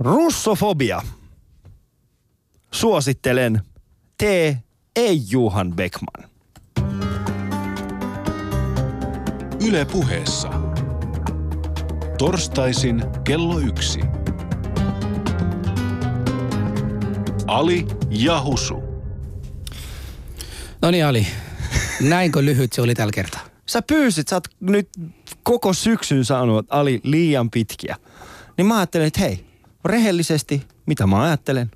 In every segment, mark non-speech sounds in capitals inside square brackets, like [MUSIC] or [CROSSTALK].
Russofobia. Suosittelen tee ei Juhan Beckman. Yle puheessa. Torstaisin kello yksi. Ali ja Husu. No niin Ali, näinkö lyhyt se oli tällä kertaa? Sä pyysit, sä oot nyt koko syksyn saanut Ali liian pitkiä. Niin mä ajattelin, että hei, rehellisesti, mitä mä ajattelen.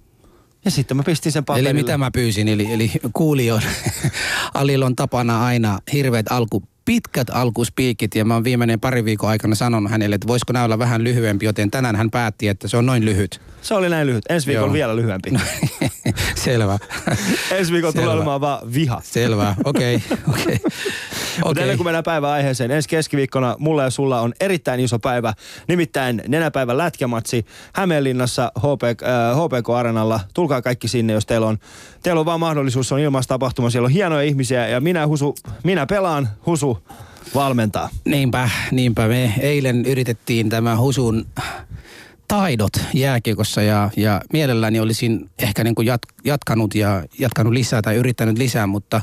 Ja sitten mä pistin sen paperille. Eli mitä mä pyysin, eli, eli kuulijoille. [LAUGHS] Alilla on tapana aina hirveät alku pitkät alkuspiikit ja mä oon viimeinen pari viikon aikana sanonut hänelle, että voisiko nämä olla vähän lyhyempi, joten tänään hän päätti, että se on noin lyhyt. Se oli näin lyhyt. Ensi viikolla vielä lyhyempi. [LAUGHS] Selvä. Ensi viikolla tulee olemaan vaan viha. Selvä, okei. Okay. Okay. Okay. ennen kuin mennään päivän aiheeseen, ensi keskiviikkona mulla ja sulla on erittäin iso päivä, nimittäin nenäpäivän lätkämatsi Hämeenlinnassa HP, äh, HPK Arenalla. Tulkaa kaikki sinne, jos teillä on, teillä on vaan mahdollisuus, se on ilmaistapahtuma, siellä on hienoja ihmisiä ja minä, Husu, minä pelaan, Husu valmentaa. Niinpä, niinpä. Me eilen yritettiin tämä Husun taidot jääkiekossa ja, ja mielelläni olisin ehkä niin kuin jat, jatkanut ja jatkanut lisää tai yrittänyt lisää, mutta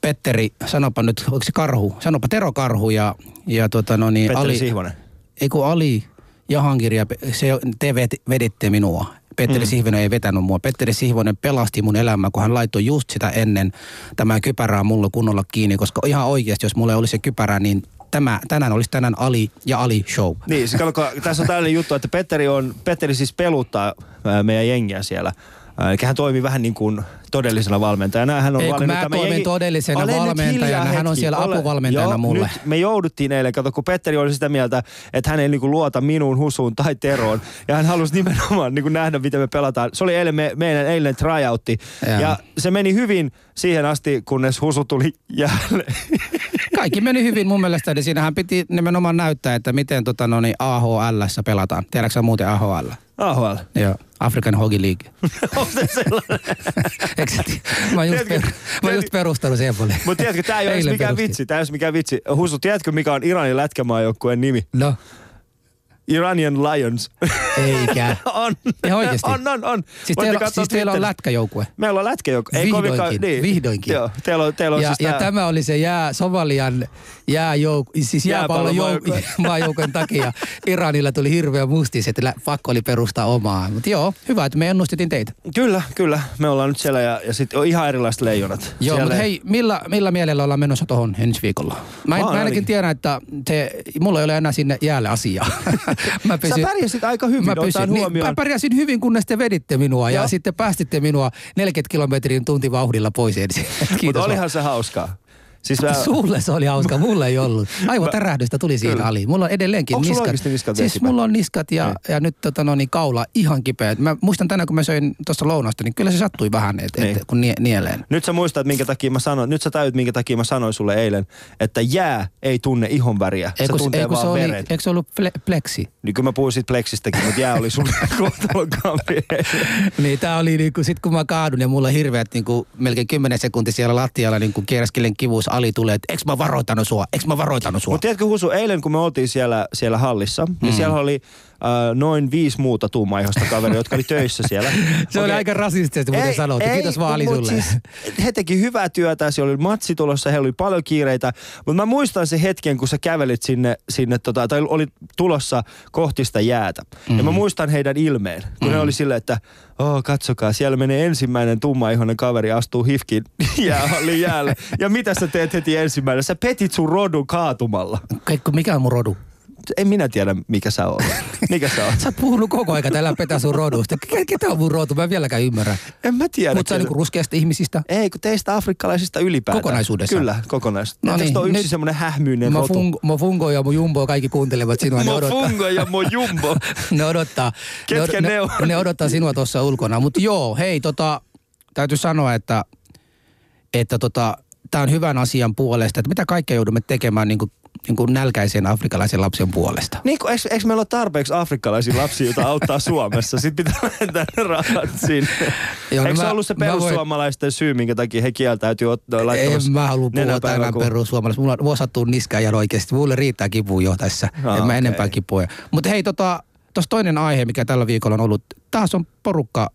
Petteri, sanopa nyt, onko se Karhu? Sanopa Tero Karhu ja, ja tota no niin, Petteri Ali, Sihvonen. Ei kun Ali Jahankir ja se, te veditte minua. Petteri mm. Sihvonen ei vetänyt mua. Petteri Sihvonen pelasti mun elämää, kun hän laittoi just sitä ennen tämä kypärää mulle kunnolla kiinni, koska ihan oikeasti, jos mulle olisi se kypärä, niin tämä, tänään olisi tänään Ali ja Ali show. Niin, siis katsokaa, tässä on tällainen juttu, että Petteri, on, Petteri siis peluttaa meidän jengiä siellä. Eli hän toimii vähän niin kuin todellisena valmentajana. Hän on Ei, kun mä toimin jengi... todellisena valmentajana, hän on siellä hetki. apuvalmentajana Joo, mulle. Nyt me jouduttiin eilen, kato kun Petteri oli sitä mieltä, että hän ei niin kuin luota minuun, Husuun tai Teroon. Ja hän halusi nimenomaan niin kuin nähdä, miten me pelataan. Se oli eilen me, meidän eilen tryoutti. Ja. ja se meni hyvin siihen asti, kunnes Husu tuli jälleen. [LAUGHS] Kaikki meni hyvin mun mielestä, eli siinähän piti nimenomaan näyttää, että miten tota, no niin, AHL pelataan. Tiedätkö muuten AHL? AHL? Joo, African Hockey League. [LAUGHS] Onko se sellainen? [LAUGHS] mä oon just, per, just perustanut siihen puolelle. Mutta tiedätkö, tää ei ole mikään vitsi. Tää ei ole mikään vitsi. Husu, tiedätkö mikä on Iranin lätkämaajoukkueen nimi? No. Iranian Lions. Eikä. [LAUGHS] on. Ihan oikeasti. On, on, on. Siis, teillä, siis teillä on lätkäjoukkue. Meillä on lätkäjoukkue. Ei vihdoinkin, kovinkaan, niin. vihdoinkin. Joo, teillä on, teillä on ja, siis ja tämä oli se jää, Somalian jääjouk, siis jääpallon [LAUGHS] maajoukon takia. Iranilla tuli hirveä mustis, että pakko oli perustaa omaa. Mutta joo, hyvä, että me ennustettiin teitä. Kyllä, kyllä. Me ollaan nyt siellä ja, ja sitten on ihan erilaiset leijonat. Joo, mutta hei, millä, millä mielellä ollaan menossa tuohon ensi viikolla? Mä, en, mä ainakin tiedän, että te, mulla ei ole enää sinne jäälle asiaa. [LAUGHS] mä pysyn, Sä pärjäsit aika hyvin, mä, pysyn, niin, mä pärjäsin hyvin, kunnes te veditte minua Joo. ja sitten päästitte minua 40 kilometrin tuntivauhdilla pois ensin. [LAUGHS] Mutta olihan se hauskaa. Siis mä... Sulle se oli hauska, [LAUGHS] mulle ei ollut. Aivan tärähdystä tuli siinä Ali. Mulla on edelleenkin Onko niskat. niskat siis mulla on niskat ja, niin. ja nyt tota, no, niin kaula ihan kipeä. Mä muistan tänään, kun mä söin tuossa lounasta, niin kyllä se sattui vähän, et, niin. et, kun nie, nieleen. Nyt sä muistat, minkä takia mä sanoin, nyt sä täyt, minkä takia mä sanoin sulle eilen, että jää ei tunne ihon väriä. Eikö, se tuntee eikö vaan se oli, veret. Eikö se ollut ple- pleksi? Niin kyllä mä puhuin siitä pleksistäkin, mutta jää oli sulle [LAUGHS] kohtalokkaampi. niin tää oli niinku, sit kun mä kaadun ja mulla hirveät niinku, melkein 10 sekuntia siellä lattialla niinku kierräskelen kivuus Ali tulee, että mä varoitanut sua? Eikö mä varoitanut sua? Mutta tiedätkö Husu, eilen kun me oltiin siellä, siellä hallissa, niin mm. niin siellä oli noin viisi muuta tummaihosta kaveria, jotka oli töissä siellä. [LAUGHS] se okay. oli aika rasistisesti, muuten sanot. Kiitos vaan sulle. Siis, he teki hyvää työtä, siellä oli matsi tulossa, heillä oli paljon kiireitä. Mutta mä muistan sen hetken, kun sä kävelit sinne, sinne tota, tai oli tulossa kohti sitä jäätä. Mm. Ja mä mm. muistan heidän ilmeen, kun mm. he oli silleen, että oh, katsokaa, siellä menee ensimmäinen tummaihoinen kaveri, astuu hifkin [LAUGHS] jäähallin jäälle. ja mitä sä teet heti ensimmäinen? Sä petit sun rodun kaatumalla. Kaikko, mikä on mun rodu? En minä tiedä, mikä sä oot. [LAUGHS] Mikä sä oot? sä oot puhunut koko ajan täällä petä sun rodusta. Ketä on mun rotu? Mä en vieläkään ymmärrä. En mä tiedä. Mutta sä niinku ruskeasta ihmisistä? Ei, kun teistä afrikkalaisista ylipäätään. Kokonaisuudessa? Kyllä, kokonaisuudessa. No niin, on yksi semmoinen hähmyinen mo rotu. Fungo, mo fungo ja mo jumbo kaikki kuuntelevat sinua. mo fungo ja mo jumbo. [LAUGHS] ne odottaa. Ketkä ne, ne, on? ne odottaa sinua tuossa ulkona. Mutta joo, hei tota, täytyy sanoa, että, että tota, tämä on hyvän asian puolesta, että mitä kaikkea joudumme tekemään niin kuin niin kuin nälkäisen afrikkalaisen lapsen puolesta. Niin kuin, eikö, eikö meillä ole tarpeeksi afrikkalaisia lapsia, joita auttaa Suomessa? Sitten pitää [LAUGHS] lähettää ne rahat sinne. Joo, no eikö mä, se ollut se perussuomalaisten voin... syy, minkä takia he kieltäytyy ottaa En mä halua puhua tänään kun... perussuomalaisista. Mulla on vuosattuu niskaa ja oikeasti. Mulle riittää kipuun jo tässä. Ah, en mä okay. enempää kipua. Mutta hei tota, tuossa toinen aihe, mikä tällä viikolla on ollut, taas on porukka,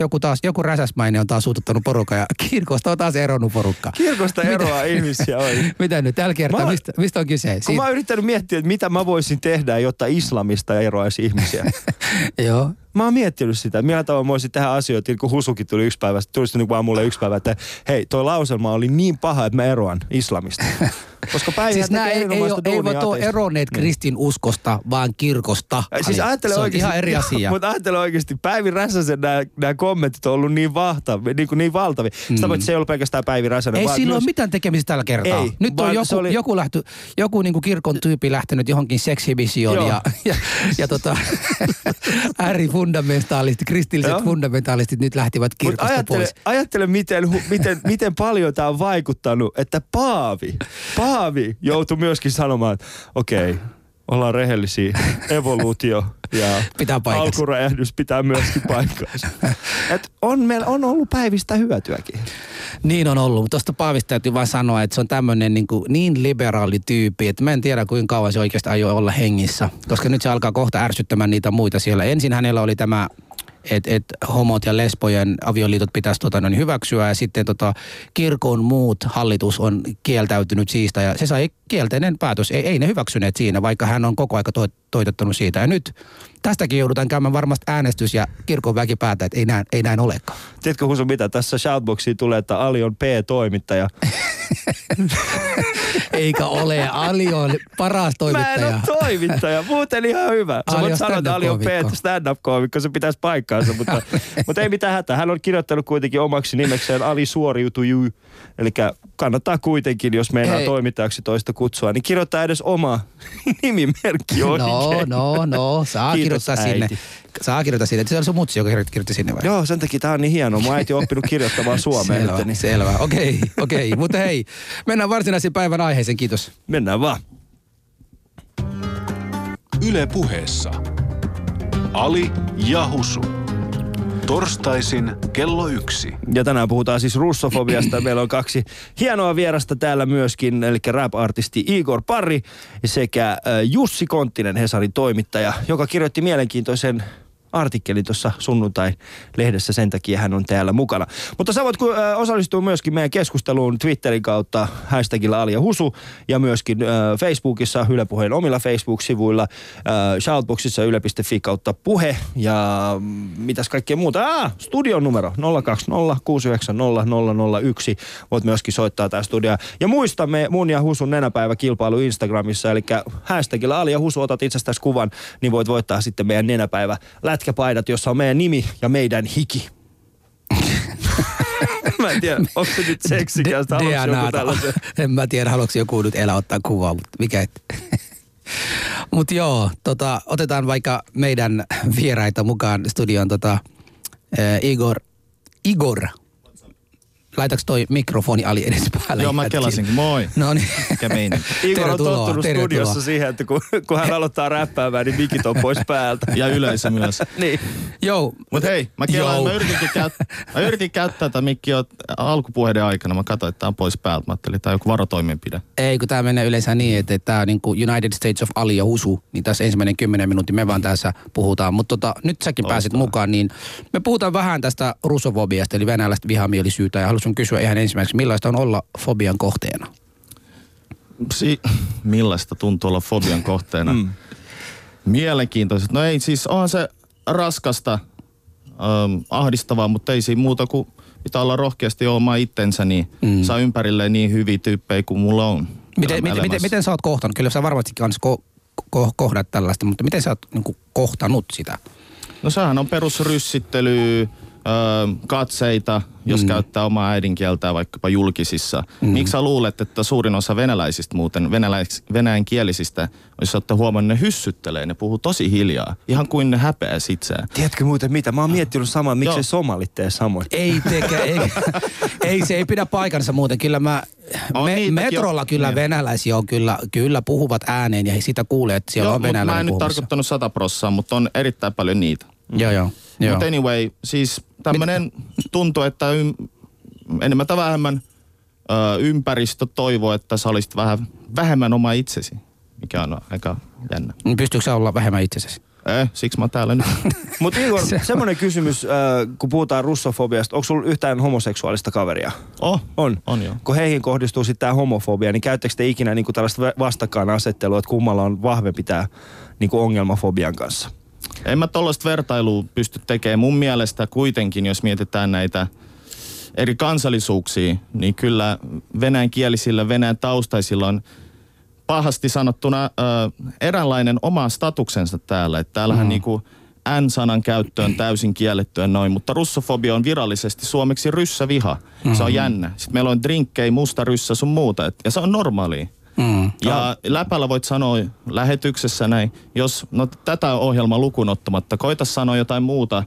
joku taas, joku räsäsmäinen on taas suututtanut porukka ja kirkosta on taas eronnut porukka. Kirkosta eroaa ihmisiä oi. [LAUGHS] Mitä nyt? Tällä kertaa, Mä- mistä, mistä on kyse? Kun mä oon yrittänyt miettiä, että mitä mä voisin tehdä, jotta islamista eroaisi ihmisiä. [LAUGHS] Joo. Mä oon miettinyt sitä, millä tavalla mä voisin tehdä asioita, kun Husukin tuli yksi päivä, tuli sitten vaan mulle yksi päivä, että hei, toi lauselma oli niin paha, että mä eroan islamista. [LAUGHS] Koska Päivi Siis nämä ei, ei, ole, eivät ole eronneet Niin. kristin uskosta, vaan kirkosta. Siis ajattele Se on oikeasti, ihan eri [LAUGHS] asia. Mutta ajattele oikeasti, Päivi Räsäsen nämä, nämä kommentit on ollut niin, vahtavi, niin, kuin niin valtavia. Sitä mm. se ei ollut pelkästään Päivi Räsänen. Ei vaan sillä myös- ole mitään tekemistä tällä kertaa. Ei, Nyt on joku, oli- joku, lähty, joku niinku kirkon tyyppi lähtenyt johonkin seksivisioon Joo. ja, ja, ja tota, [LAUGHS] äärifundamentalistit, kristilliset Joo. fundamentalistit nyt lähtivät Mut kirkosta ajattele, pois. ajattele miten, hu- miten, [LAUGHS] miten paljon tämä on vaikuttanut, että Paavi, Paavi joutui myöskin sanomaan, että okei, okay, ollaan rehellisiä, [LAUGHS] evoluutio ja Pitää alkuräjähdys pitää myöskin paikkaansa. [LAUGHS] Et on, meillä on ollut päivistä hyötyäkin. Niin on ollut, mutta tuosta Paavista täytyy vaan sanoa, että se on tämmöinen niin, niin liberaali tyyppi, että mä en tiedä kuinka kauan se oikeasti aioi olla hengissä, koska nyt se alkaa kohta ärsyttämään niitä muita siellä. Ensin hänellä oli tämä että et homot ja lesbojen avioliitot pitäisi tota, noin hyväksyä ja sitten tota, kirkon muut hallitus on kieltäytynyt siitä ja se sai kielteinen päätös. Ei, ei ne hyväksyneet siinä, vaikka hän on koko aika to, toitottanut siitä. Ja nyt tästäkin joudutaan käymään varmasti äänestys ja kirkon väki päättää, että ei näin, ei näin olekaan. Tiedätkö Husu mitä? Tässä shoutboxiin tulee, että Ali on P-toimittaja. [LAUGHS] Eikä ole. Ali on paras Mä en toimittaja. ole toimittaja, muuten ihan hyvä. [LAUGHS] Sä Ali voit on sanoa, että Ali on. P stand-up-koomikko, se pitäisi paikkaansa, mutta, [LAUGHS] mutta ei mitään hätää. Hän on kirjoittanut kuitenkin omaksi nimekseen Ali Suoriutuju. Eli kannattaa kuitenkin, jos meinaa Hei. toimittajaksi toista kutsua, niin kirjoittaa edes oma [LAUGHS] nimimerkki oikein. No, no, no. Saa Kiitos, kirjoittaa äiti. sinne. Saa kirjoittaa sinne. Se on sun mutsi, joka kirjoitti, sinne vai? Joo, sen takia tää on niin hienoa. Mun äiti on oppinut kirjoittamaan [LAUGHS] suomeen Selvä, nyt, niin selvä. Okei, okei. Mutta hei, mennään varsinaisen päivän aiheeseen. Kiitos. mennään vaan. Yle puheessa. Ali ja Husu. Torstaisin kello yksi. Ja tänään puhutaan siis russofobiasta. [CLEARS THROAT] Meillä on kaksi hienoa vierasta täällä myöskin, eli rap-artisti Igor Parri sekä Jussi Konttinen, Hesarin toimittaja, joka kirjoitti mielenkiintoisen artikkelin tuossa sunnuntai-lehdessä, sen takia hän on täällä mukana. Mutta sä voit osallistua myöskin meidän keskusteluun Twitterin kautta hashtagilla Ali ja Husu ja myöskin äh, Facebookissa, Yle Puheen omilla Facebook-sivuilla, äh, shoutboxissa yle.fi kautta puhe ja mitäs kaikkea muuta. Ah, studion numero 020 690 001. Voit myöskin soittaa tää studia. Ja muistamme mun ja Husun nenäpäiväkilpailu Instagramissa, eli hashtagilla Ali ja Husu otat itsestäsi kuvan, niin voit voittaa sitten meidän nenäpäivä lätkäpaidat, jossa on meidän nimi ja meidän hiki. [LAUGHS] Mä en tiedä, onko se nyt seksikästä, haluatko joku tällaisen? [LAUGHS] En mä tiedä, haluatko joku nyt elää ottaa kuvaa, mutta mikä et. [LAUGHS] Mutta joo, tota, otetaan vaikka meidän vieraita mukaan studioon. Tota, äh, Igor, Igor, laitaks toi mikrofoni Ali edes päälle? Joo, mä kelasinkin. Moi. No niin. [LAUGHS] Igor on tottunut tervetuloa. studiossa siihen, että kun, kun hän aloittaa räppäämään, niin mikit on pois päältä. Ja yleisö myös. [LAUGHS] niin. Joo. Mut hei, mä kelaan, mä yritinkin, käyt, [LAUGHS] mä yritin käyttää tätä mikkiä alkupuheiden aikana. Mä katsoin, että tää on pois päältä. Mä ajattelin, että tää on joku varotoimenpide. Ei, kun tämä menee yleensä niin, että tämä on niin kuin United States of Ali ja Husu, niin tässä ensimmäinen kymmenen minuutin me vaan tässä puhutaan. Mutta tota, nyt säkin Loistavaa. pääset mukaan, niin me puhutaan vähän tästä rusofobiasta, eli venäläistä vihamielisyyttä, ja haluaisin kysyä ihan ensimmäiseksi, millaista on olla fobian kohteena? Si- millaista tuntuu olla fobian kohteena? [LAUGHS] Mm. Mielenkiintoista. No ei siis, onhan se raskasta, ähm, ahdistavaa, mutta ei siinä muuta kuin pitää olla rohkeasti oma itsensä, niin mm. saa ympärilleen niin hyviä tyyppejä kuin mulla on. Miten, miten, miten, miten sä oot kohtanut? Kyllä sä varmasti kanssa ko- ko- kohdat tällaista, mutta miten sä oot niin kuin kohtanut sitä? No sehän on perusryssittely, öö, katseita, jos mm. käyttää omaa äidinkieltään vaikkapa julkisissa. Mm. Miksi sä luulet, että suurin osa venäläisistä muuten, venäläis, venäjänkielisistä, jos olette huomannut, ne hyssyttelee, ne puhuu tosi hiljaa. Ihan kuin ne häpeää itseään. Tiedätkö muuten mitä? Mä oon miettinyt samaa, miksei Joo. somalit tee samoin. Ei tekä, ei, [LAUGHS] ei, se ei pidä paikansa muuten. Kyllä mä, On me, metrolla on. kyllä Niin. venäläisiä on kyllä, kyllä puhuvat ääneen ja sitä kuulee, että siellä Joo, on mutta mä venäläinen en nyt puhumassa. tarkoittanut sata prossaa, mutta on erittäin paljon niitä. Joo, joo. joo. Mutta anyway, siis tämmönen tuntuu, että ym, enemmän tai vähemmän ö, ympäristö toivoo, että sä olisit vähän vähemmän oma itsesi, mikä on aika jännä. Niin Pystyykö sä olla vähemmän itsessäsi? Eh, siksi mä oon täällä nyt. [LAUGHS] Mutta Igor, Se semmoinen kysymys, äh, kun puhutaan russofobiasta, onko sulla yhtään homoseksuaalista kaveria? Oh, On. On joo. Kun heihin kohdistuu sitten tämä homofobia, niin käyttekö te ikinä niinku tällaista va- vastakkainasettelua, että kummalla on vahvempi tämä niinku ongelmafobian kanssa? En mä tollaista vertailua pysty tekemään. Mun mielestä kuitenkin, jos mietitään näitä eri kansallisuuksia, niin kyllä venäjän kielisillä, venäjän taustaisilla on pahasti sanottuna ö, eräänlainen oma statuksensa täällä. Että täällähän mm. niinku N-sanan käyttö on täysin kiellettyä noin, mutta russofobia on virallisesti suomeksi ryssäviha. Mm-hmm. Se on jännä. Sitten meillä on drinkkejä, musta ryssä sun muuta. Et, ja se on normaalia. Mm. Ja läpällä voit sanoa lähetyksessä näin, jos no, tätä ohjelmaa lukuun ottamatta, koita sanoa jotain muuta,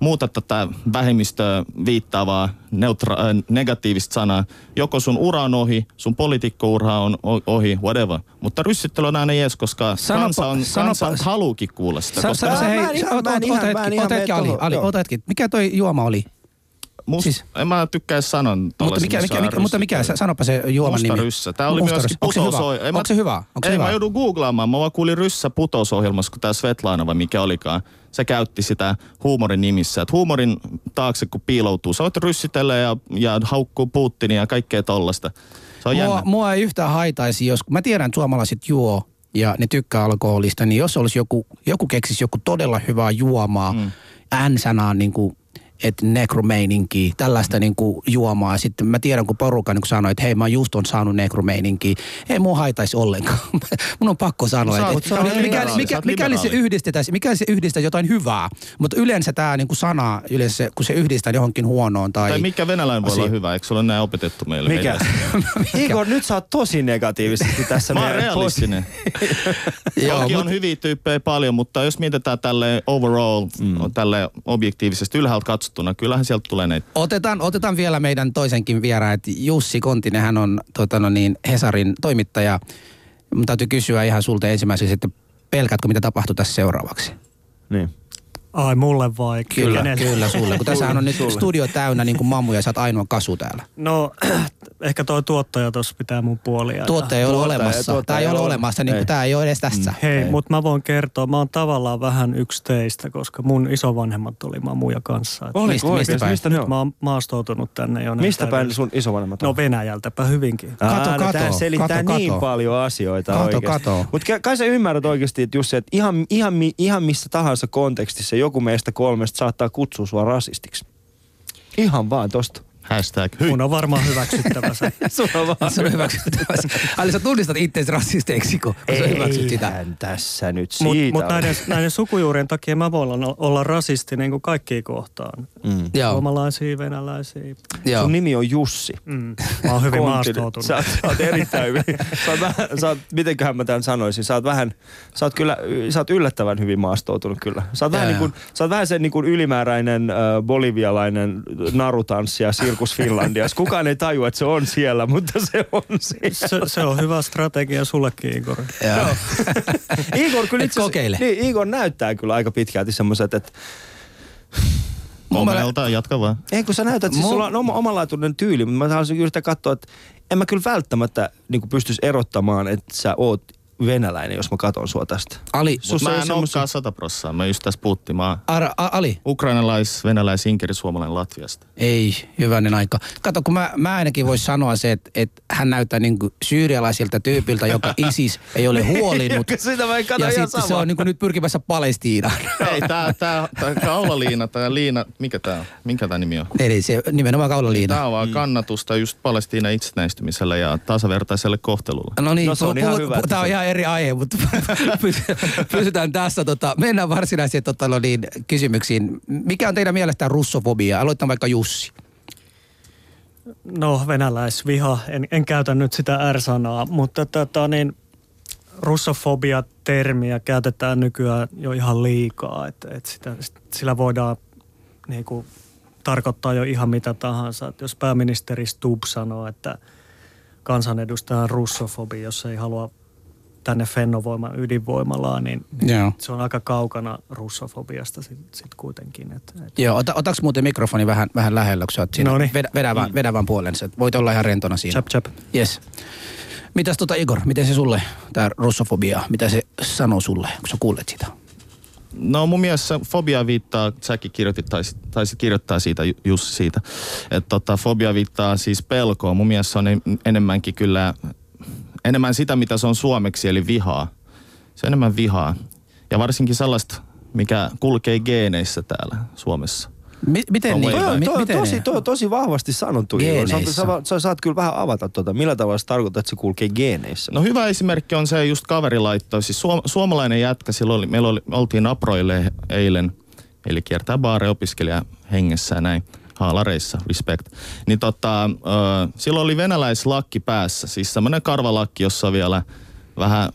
muuta tätä vähemmistöä viittaavaa neutra- äh, negatiivista sanaa. Joko sun ura on ohi, sun poliitikkoura on ohi, whatever. Mutta ryssittely on aina jees, koska Sanopa- kansa, on, kansa sanopa- haluukin kuulla sitä. Sä, koska sä, sä, Mä- hei, mä en ihan- ota, mä en ota, ihan- ota mä en hetki, ihan ota mene hetki, Ali, tohon, Ali, joo. ota hetki. Mikä toi juoma oli? Must, siis- en mä tykkää sanoa Mutta mikä, mikä, mikä, mutta mikä, sanopa se juoman Musta nimi. ryssä. Tää oli Musta myöskin ryssä. Onko se hyvä? putousohjelma. Onko se hyvä? Onko se Ei, hyvä? mä joudun googlaamaan. Mä vaan kuulin ryssä putousohjelmassa, kun tää Svetlana vai mikä olikaan. Se käytti sitä huumorin nimissä. Että huumorin taakse kun piiloutuu, sä voit ryssitellä ja, ja haukkuu Putinia ja kaikkea tollasta. Se on Mua, jännä. mua ei yhtään haitaisi, jos mä tiedän, että suomalaiset juo ja ne tykkää alkoholista, niin jos olisi joku, joku keksisi joku todella hyvää juomaa, mm. N-sanaa niin kuin, että nekromeininki, tällaista niin kuin juomaa. Sitten mä tiedän, kun porukka niin sanoi, että hei mä just on saanut nekromeininki. Ei mua haitaisi ollenkaan. [LAUGHS] Mun on pakko sanoa, että, että mikäli, mikä, mikäli se yhdistetään, mikäli se yhdistää jotain hyvää. Mutta yleensä tämä niin kuin sana, yleensä, kun se yhdistää johonkin huonoon tai... Tai mikä venäläinen voi olla hyvä? Eikö se ole näin opetettu meille? Mikä? Meillä? [LAUGHS] Igor, nyt sä oot tosi negatiivisesti tässä. Mä oon realistinen. [LAUGHS] Joo, mut- on hyviä tyyppejä paljon, mutta jos mietitään tälle overall, mm. tälle objektiivisesti ylhäältä katsottuna, kyllähän sieltä tulee näitä. Otetaan, otetaan vielä meidän toisenkin vieraan, että Jussi Kontinen, hän on tota, no niin, Hesarin toimittaja. Mun täytyy kysyä ihan sulta ensimmäiseksi, että pelkäätkö mitä tapahtuu tässä seuraavaksi? Niin. Ai mulle vai? Kyllä, kenelle? kyllä sulle. Kun tässähän on nyt studio täynnä niin kuin mammuja ja sä oot ainoa kasu täällä. No, [CLEARS THROAT] ehkä toi tuottaja tuossa pitää mun puolia. Tuottaja ei ole Tuottaja- olemassa. tuottaja Tämä ei ole ole. olemassa, niin kuin, tämä ei ole edes tässä. Hei, Ei. mutta mä voin kertoa, mä oon tavallaan vähän yksi teistä, koska mun isovanhemmat oli mamuja kanssa. Oliko Mistä- mistä päin? Mistä ne Mä on? oon maastoutunut tänne jo. Mistä päin sun isovanhemmat on? No Venäjältäpä hyvinkin. Kato, Aa, no kato, tää selittää kato, niin kato. paljon asioita Kato, oikeasti. kato. Mutta kai sä ymmärrät oikeasti, että Jussi, että ihan, ihan, ihan missä tahansa kontekstissa joku meistä kolmesta saattaa kutsua sua rasistiksi. Ihan vaan tosta. Hashtag hyi. Mun on varmaan hyväksyttävä se. [LAUGHS] Sun on vaan Se on hyväksyttävä. Ali, sä tunnistat itseäsi rasisteiksi, kun kun sä hyväksyt sitä. Eihän tässä nyt Mutta siitä mut ole. näiden, näiden sukujuurien takia mä voin olla, olla rasisti niin kuin kaikkiin kohtaan. Mm. Joo, Suomalaisia, venäläisiä. joo. Sun nimi on Jussi. Mm. Mä oon hyvin maastoutunut. Sä, sä oot erittäin hyvin. Sä oot vähän, sä oot, mitenköhän mä tämän sanoisin, sä oot vähän, sä oot kyllä, sä oot yllättävän hyvin maastoutunut kyllä. Sä oot, vähän, Jaa, niin kuin, sä oot vähän se niin kuin ylimääräinen äh, bolivialainen narutanssija Sirkus Finlandias. Kukaan ei tajua, että se on siellä, mutta se on siellä. Se, se on hyvä strategia sullekin, Igor. Joo. [LAUGHS] Igor, kyllä itse kokeile. Niin, Igor näyttää kyllä aika pitkälti semmoiset, että Omelta, jatka vaan. ei kun sä näytät, siis sulla on oma, omanlaatuinen tyyli, mutta mä haluaisin yrittää katsoa, että en mä kyllä välttämättä niin pystyisi erottamaan, että sä oot venäläinen, jos mä katon sua tästä. Ali, Sus- Mutta mä en semmosia- olekaan sata prossaa. Mä just tässä puhuttiin. Mä Ara, a, Ali, ukrainalais, venäläis, inkeri, suomalainen Latviasta. Ei, hyvänen aika. Kato, kun mä, mä ainakin voisi sanoa se, että, että hän näyttää niin kuin syyrialaisilta tyypiltä, joka [LAUGHS] ISIS ei ole huolinut. Sitä mä en katso ja ihan sitten se on niin kuin nyt pyrkimässä Palestiinaan. [LAUGHS] Ei, tää, tää, tää kaulaliina, tää liina, mikä tää on? Minkä tää nimi on? Eli se nimenomaan kaulaliina. Tää on vaan kannatusta just Palestiina itsenäistymiselle ja tasavertaiselle kohtelulle. No niin, No se on pu- ihan pu- hyvä, Tää on ihan eri aihe, mutta [LAUGHS] pysy- pysytään tässä. Tota, mennään varsinaisiin tota, no niin, kysymyksiin. Mikä on teidän mielestään russofobia? Aloitetaan vaikka Jussi. No, venäläisviha. En, en käytä nyt sitä R-sanaa, mutta tota, niin, russofobia-termiä käytetään nykyään jo ihan liikaa. Että, että sitä, sillä voidaan niin kuin, tarkoittaa jo ihan mitä tahansa. Että jos pääministeri Stubb sanoo, että kansanedustaja on russofobi, jos ei halua tänne Fennovoiman ydinvoimalaan, niin Joo. se on aika kaukana russofobiasta sitten sit kuitenkin. Et, et. Joo, ota, otaks muuten mikrofoni vähän, vähän lähellä, kun sä oot siinä. Noniin. Vedä, vedä, vaan, vedä vaan puolensa. Voit olla ihan rentona siinä. Chap, chap. Yes. Mitäs tota Igor, miten se sulle, tämä russofobia, mitä se sanoo sulle, kun sä kuulet sitä? No mun mielestä fobia viittaa, säkin kirjoitit, taisit, taisit kirjoittaa siitä, Jussi siitä, että tota, fobia viittaa siis pelkoon. Mun mielestä se on enemmänkin kyllä, enemmän sitä mitä se on suomeksi, eli vihaa. Se on enemmän vihaa. Ja varsinkin sellaista, mikä kulkee geeneissä täällä Suomessa. Mi- miten niin? Toi, toi, miten tosi, niin? toi on tosi vahvasti sanottu. Igor. Sä, Geeneissä. sä, sä, saat kyllä vähän avata tuota. Millä tavalla se tarkoittaa, että se kulkee geeneissä? No hyvä esimerkki on se just kaveri laittoi. Siis suom- suomalainen jätkä, silloin oli, meillä oli, oltiin Aproille eilen, eli kiertää baare opiskelija hengessä ja näin haalareissa, respect. Niin tota, ö, silloin oli venäläislakki päässä, siis semmoinen karvalakki, jossa on vielä vähän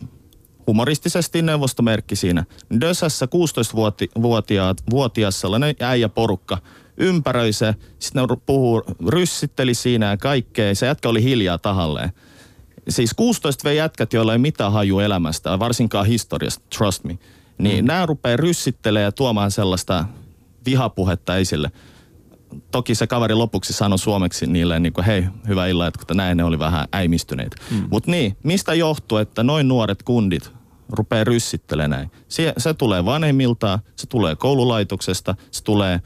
humoristisesti neuvostomerkki siinä. Dösässä 16-vuotiaat, vuotias sellainen äijä porukka ympäröi se, sitten ne puhuu, ryssitteli siinä ja kaikkea. Se jätkä oli hiljaa tahalleen. Siis 16 v jätkät, joilla ei mitään haju elämästä, varsinkaan historiasta, trust me. Niin mm. nämä rupeaa ryssittelemään ja tuomaan sellaista vihapuhetta esille. Toki se kaveri lopuksi sanoi suomeksi niille, niin kuin, hei, hyvä illa, että näin ne oli vähän äimistyneitä. Mm. Mutta niin, mistä johtuu, että noin nuoret kundit rupeaa ryssittelemään näin? Se, se tulee vanhemmiltaan, se tulee koululaitoksesta, se tulee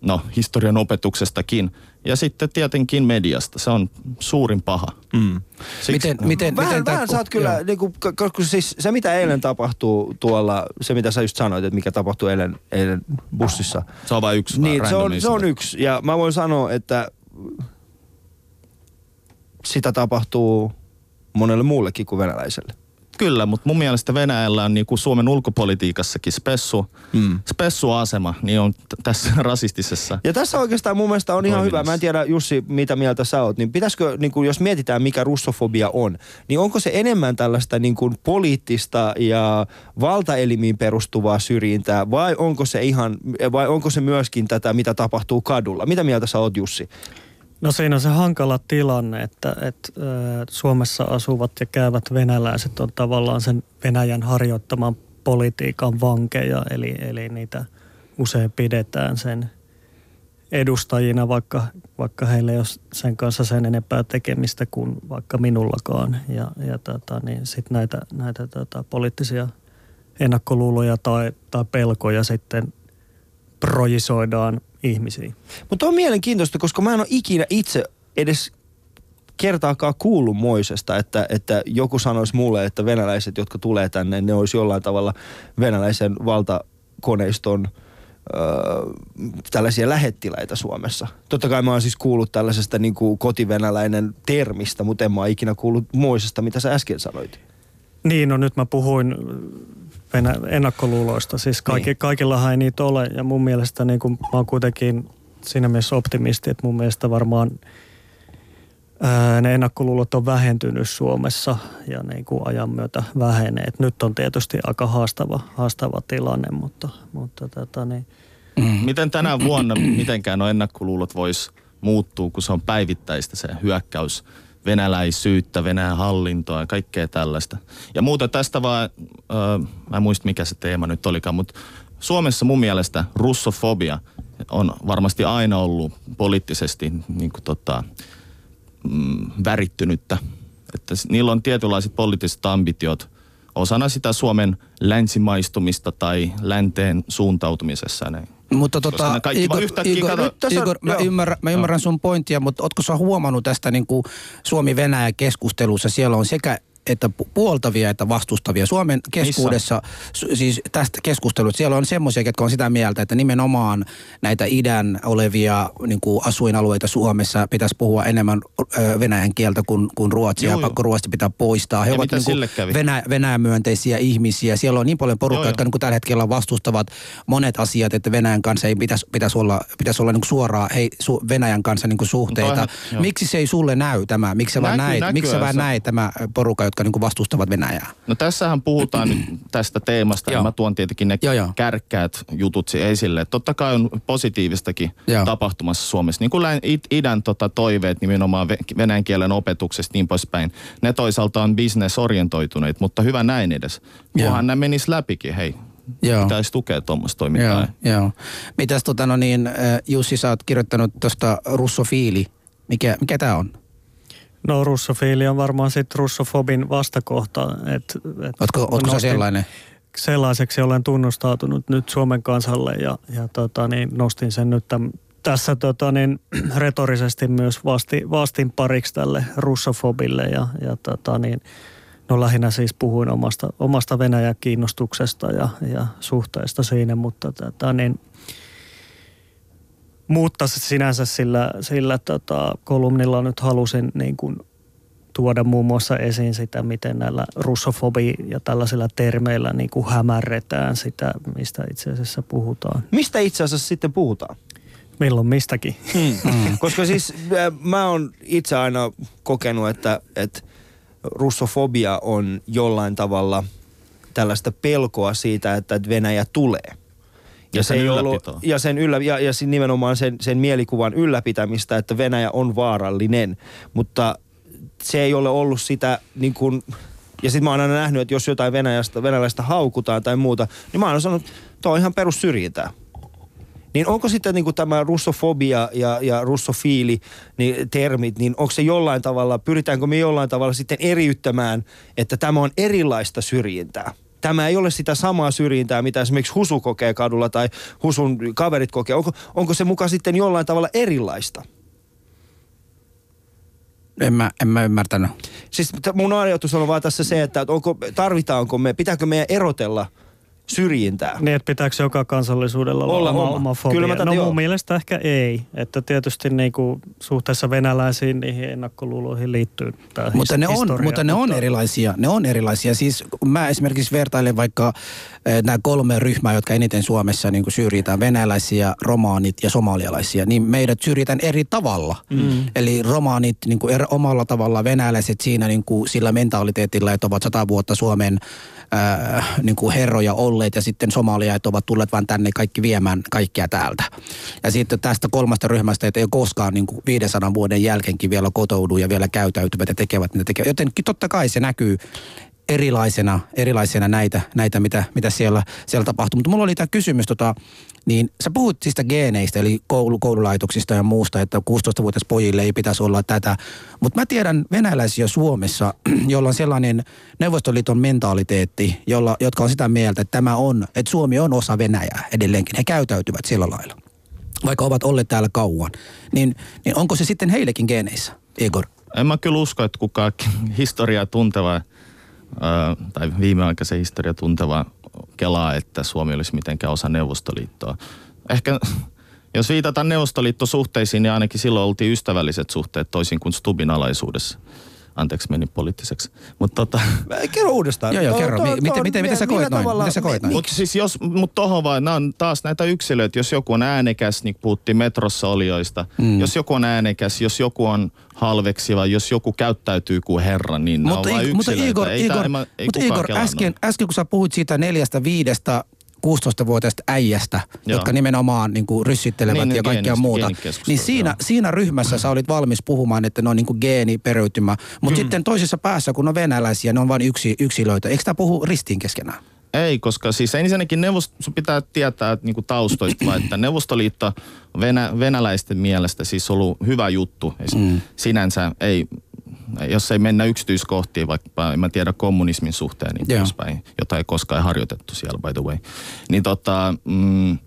no, historian opetuksestakin. Ja sitten tietenkin mediasta. Se on suurin paha. Mm. Siksi, Miten, miten, Vähän, miten vähän sä oot kyllä, Joo. niin kuin, koska siis se mitä eilen tapahtuu tuolla, se mitä sä just sanoit, että mikä tapahtui eilen, eilen bussissa. Se on vain yksi Niin, se on, se on yksi. Ja mä voin sanoa, että sitä tapahtuu monelle muullekin kuin venäläiselle. Kyllä, mutta mun mielestä Venäjällä on niin kuin Suomen ulkopolitiikassakin spessu, mm. spessuasema, niin on t- tässä [LAUGHS] rasistisessa. Ja tässä oikeastaan mun mielestä on ihan hyvä. Toiminnassa. Mä en tiedä Jussi, mitä mieltä sä oot. Niin pitäisikö, niin kuin, jos mietitään mikä russofobia on, niin onko se enemmän tällaista niin kuin poliittista ja valtaelimiin perustuvaa syrjintää vai onko se ihan, vai onko se myöskin tätä, mitä tapahtuu kadulla? Mitä mieltä sä oot Jussi? No siinä on se hankala tilanne, että, että Suomessa asuvat ja käyvät venäläiset on tavallaan sen Venäjän harjoittaman politiikan vankeja, eli, eli niitä usein pidetään sen edustajina, vaikka, vaikka heillä ei ole sen kanssa sen enempää tekemistä kuin vaikka minullakaan. Ja, ja tota, niin sitten näitä, näitä tota, poliittisia ennakkoluuloja tai, tai pelkoja sitten projisoidaan ihmisiin. Mutta on mielenkiintoista, koska mä en ole ikinä itse edes kertaakaan kuullut moisesta, että, että joku sanoisi mulle, että venäläiset, jotka tulee tänne, ne olisi jollain tavalla venäläisen valtakoneiston öö, tällaisia lähettiläitä Suomessa. Totta kai mä oon siis kuullut tällaisesta niin kuin kotivenäläinen termistä, mutta en mä ole ikinä kuullut moisesta, mitä sä äsken sanoit. Niin, no nyt mä puhuin Venä- ennakkoluuloista. Siis kaikki, niin. kaikillahan ei niitä ole. Ja mun mielestä niin kun, mä oon kuitenkin siinä mielessä optimisti, että mun mielestä varmaan ää, ne ennakkoluulot on vähentynyt Suomessa ja niin kuin ajan myötä vähenee. Et nyt on tietysti aika haastava, haastava tilanne, mutta, mutta tota niin, Miten tänä vuonna mitenkään no ennakkoluulot vois muuttuu, kun se on päivittäistä se hyökkäys venäläisyyttä, Venäjän hallintoa ja kaikkea tällaista. Ja muuta tästä vaan, äh, mä en muista mikä se teema nyt olikaan, mutta Suomessa mun mielestä russofobia on varmasti aina ollut poliittisesti niin kuin tota, mm, värittynyttä. Että niillä on tietynlaiset poliittiset ambitiot osana sitä Suomen länsimaistumista tai länteen suuntautumisessa. Näin. Mutta tota, ne kaikki yhtäkkiä Igor, kato- tässä- Igor, mä, ymmärrän, mä ymmärrän sun pointtia, mutta ootko sä huomannut tästä niin kuin Suomi-Venäjä-keskustelussa? Siellä on sekä että pu- puoltavia että vastustavia. Suomen keskuudessa, su- siis tästä keskustelusta, siellä on semmoisia, jotka on sitä mieltä, että nimenomaan näitä idän olevia niin kuin asuinalueita Suomessa pitäisi puhua enemmän venäjän kieltä kuin, kuin ruotsia. Joo, joo. pakko ruotsi pitää poistaa. He Ja ovat niin kuin? Venä, Venäjä-myönteisiä ihmisiä. Siellä on niin paljon porukkaa, jotka niin kuin tällä hetkellä vastustavat monet asiat, että Venäjän kanssa ei pitäisi, pitäisi olla, pitäisi olla niin kuin suoraan hei, su, Venäjän kanssa niin kuin suhteita. Toihan- joo. Miksi se ei sulle näy tämä? Miksi sä vaan Näkyy, näet, näkyy, miksi sä vaan näet tämä porukka, jotka niin kuin vastustavat Venäjää? No tässähän puhutaan nyt tästä teemasta, ja mä tuon tietenkin ne Joo, joo. kärkkäät jutut si- esille. Totta kai on positiivistakin Joo. tapahtumassa Suomessa. Niin kuin idän tota, toiveet nimenomaan ve- venäjän kielen opetuksesta niin poispäin. Ne toisaalta on business-orientoituneet, mutta hyvä näin edes. Kunhan ne menis läpikin, hei. Joo. Pitäisi tukea tuommoista toimintaa. Joo, joo. Mitäs tota no niin, äh, Jussi, sä oot kirjoittanut tuosta russofiili. Mikä, mikä tämä on? No russofiili on varmaan sitten russofobin vastakohta. Et, et Ootko, ootko sä sellainen? sellaiseksi olen tunnustautunut nyt Suomen kansalle ja, ja tota, niin nostin sen nyt täm, tässä tota, niin, [CLEARS THROAT] retorisesti myös vasti, vastin pariksi tälle russofobille ja, ja tota, niin, no lähinnä siis puhuin omasta, omasta Venäjän kiinnostuksesta ja, ja suhteesta siinä, mutta tota, niin, mutta sinänsä sillä, sillä tota, kolumnilla nyt halusin niin kuin tuoda muun muassa esiin sitä, miten näillä russofobi ja tällaisilla termeillä niin kuin hämärretään sitä, mistä itse asiassa puhutaan. Mistä itse asiassa sitten puhutaan? Milloin mistäkin. Mm. [LAUGHS] Koska siis äh, mä oon itse aina kokenut, että, että russofobia on jollain tavalla tällaista pelkoa siitä, että Venäjä tulee. Ja sen ei ylläpitoa. ja sen yllä, ja, ja sin- nimenomaan sen, sen mielikuvan ylläpitämistä, että Venäjä on vaarallinen. Mutta se ei ole ollut sitä niin kuin, ja sitten mä oon aina nähnyt, että jos jotain Venäjästä, venäläistä haukutaan tai muuta, niin mä oon sanonut, että tuo on ihan perussyrjintää. Niin onko sitten niin kuin tämä russofobia ja, ja russofiili niin termit, niin onko se jollain tavalla, pyritäänkö me jollain tavalla sitten eriyttämään, että tämä on erilaista syrjintää? Tämä ei ole sitä samaa syrjintää, mitä esimerkiksi Husu kokee kadulla tai Husun kaverit kokee. Onko, onko se mukaan sitten jollain tavalla erilaista? En mä, en mä ymmärtänyt. Siis mun ajatus on vaan tässä se, että onko, tarvitaanko me, pitääkö meidän erotella syrjintää? Niin, että pitääkö joka kansallisuudella olla, Olla oma, oma. oma fobia? Kyllä mä no joo. mun mielestä ehkä ei. Että tietysti niin kuin suhteessa venäläisiin niihin ennakkoluuloihin liittyy tämä Mutta ne, on, historia. mutta ne on erilaisia. Ne on erilaisia. Siis mä esimerkiksi vertailen vaikka eh, nämä kolme ryhmää, jotka eniten Suomessa niin kuin syrjitään, venäläisiä, romaanit ja somalialaisia, niin meidät syrjitään eri tavalla. Mm. Eli romaanit niin kuin eri, omalla tavalla, venäläiset siinä niin kuin sillä mentaliteetilla, että ovat sata vuotta Suomen äh, niin kuin herroja olleet ja sitten somaliat ovat tulleet vain tänne kaikki viemään kaikkea täältä. Ja sitten tästä kolmasta ryhmästä, että ei koskaan niin kuin 500 vuoden jälkeenkin vielä kotoudu ja vielä käytäytyvät ja tekevät mitä tekevät. Joten totta kai se näkyy erilaisena, erilaisena näitä, näitä mitä, mitä siellä, siellä tapahtuu. Mutta mulla oli tämä kysymys, tota, niin sä puhut siitä geeneistä, eli koulu, koululaitoksista ja muusta, että 16-vuotias pojille ei pitäisi olla tätä. Mutta mä tiedän venäläisiä Suomessa, [CLEARS THROAT] jolla on sellainen Neuvostoliiton mentaliteetti, jolla, jotka on sitä mieltä, että tämä on, että Suomi on osa Venäjää edelleenkin. He käytäytyvät sillä lailla, vaikka ovat olleet täällä kauan. Niin, niin onko se sitten heillekin geeneissä, Igor? En mä kyllä usko, että kukaan [LAUGHS] historiaa tunteva, tai viimeaikaisen historiaa tunteva kelaa, että Suomi olisi mitenkään osa Neuvostoliittoa. Ehkä [LAUGHS] jos viitataan Neuvostoliittosuhteisiin, niin ainakin silloin oltiin ystävälliset suhteet toisin kuin Stubin alaisuudessa. Anteeksi, meni poliittiseksi. Mutta tota, Kerro uudestaan. Joo, joo, kerro. to- miten- to- miten- miten sä koet noin? Miten sä koet noin? Mutta siis jos, mut tohon vaan, nämä on taas näitä yksilöitä, jos joku on äänekäs, niin puhuttiin metrossa olijoista. Mm. Jos joku on äänekäs, jos joku on halveksiva, jos joku käyttäytyy kuin herra, niin nämä on Mutta, vain Ig- mutta yksilöitä. Igor, ei, Igor, ei mutta Igor äsken, äsken kun sä puhuit siitä neljästä viidestä 16-vuotiaasta äijästä, Joo. jotka nimenomaan niin kuin ryssittelevät Niin, ja kaikkea muuta. Niin siinä, siinä ryhmässä sä olit valmis puhumaan, että ne on niin kuin geeniperiytymä. Mutta sitten toisessa päässä, kun on venäläisiä, ne on vain yksi, yksilöitä. Eikö tämä puhu ristiin keskenään? Ei, koska siis ensinnäkin neuvost, sun pitää tietää että niinku taustoista, että Neuvostoliitto Venä, venäläisten mielestä siis ollut hyvä juttu. Mm. Sinänsä ei, jos ei mennä yksityiskohtiin, vaikka en mä tiedä kommunismin suhteen, niin poispäin, jota ei koskaan harjoitettu siellä by the way. Niin tota, mm,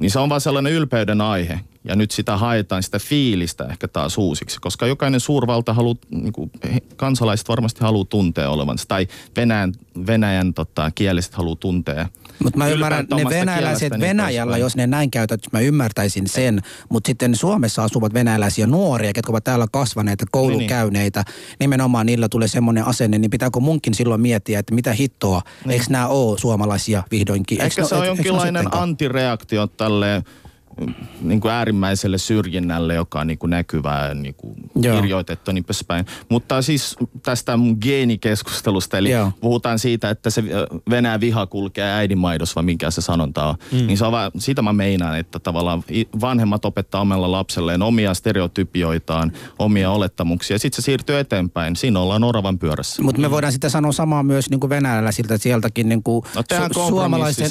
niin se on vaan sellainen ylpeyden aihe. Ja nyt sitä haetaan, sitä fiilistä ehkä taas uusiksi, koska jokainen suurvalta haluaa, niin kuin, kansalaiset varmasti haluaa tuntea olevansa, tai Venäjän, Venäjän tota, kieliset haluaa tuntea. Mutta mä ymmärrän, ne venäläiset kielestä, niin Venäjällä, poispäin. jos ne näin käytät, mä ymmärtäisin sen. Mutta sitten Suomessa asuvat venäläisiä nuoria, ketkä ovat täällä kasvaneita, koulukäyneitä. Nimenomaan niillä tulee semmoinen asenne, niin pitääkö munkin silloin miettiä, että mitä hittoa, niin. eikö nämä ole suomalaisia vihdoinkin? Ehkä ne- se on eiks ne jonkinlainen antireaktio tälle niin kuin äärimmäiselle syrjinnälle, joka on niin kuin näkyvää niin kuin Joo. kirjoitettu niin poispäin. Mutta siis tästä mun geenikeskustelusta, eli Joo. puhutaan siitä, että se Venäjän viha kulkee äidinmaidossa, vai minkä se sanonta on. Mm. Niin se on vaan, sitä mä meinaan, että tavallaan vanhemmat opettaa omalla lapselleen omia stereotypioitaan, omia olettamuksia, ja sitten se siirtyy eteenpäin. Siinä ollaan oravan pyörässä. Mutta me voidaan sitä sanoa samaa myös niin kuin venäläisiltä, että sieltäkin niin kuin No kompromissi, suomalaisen,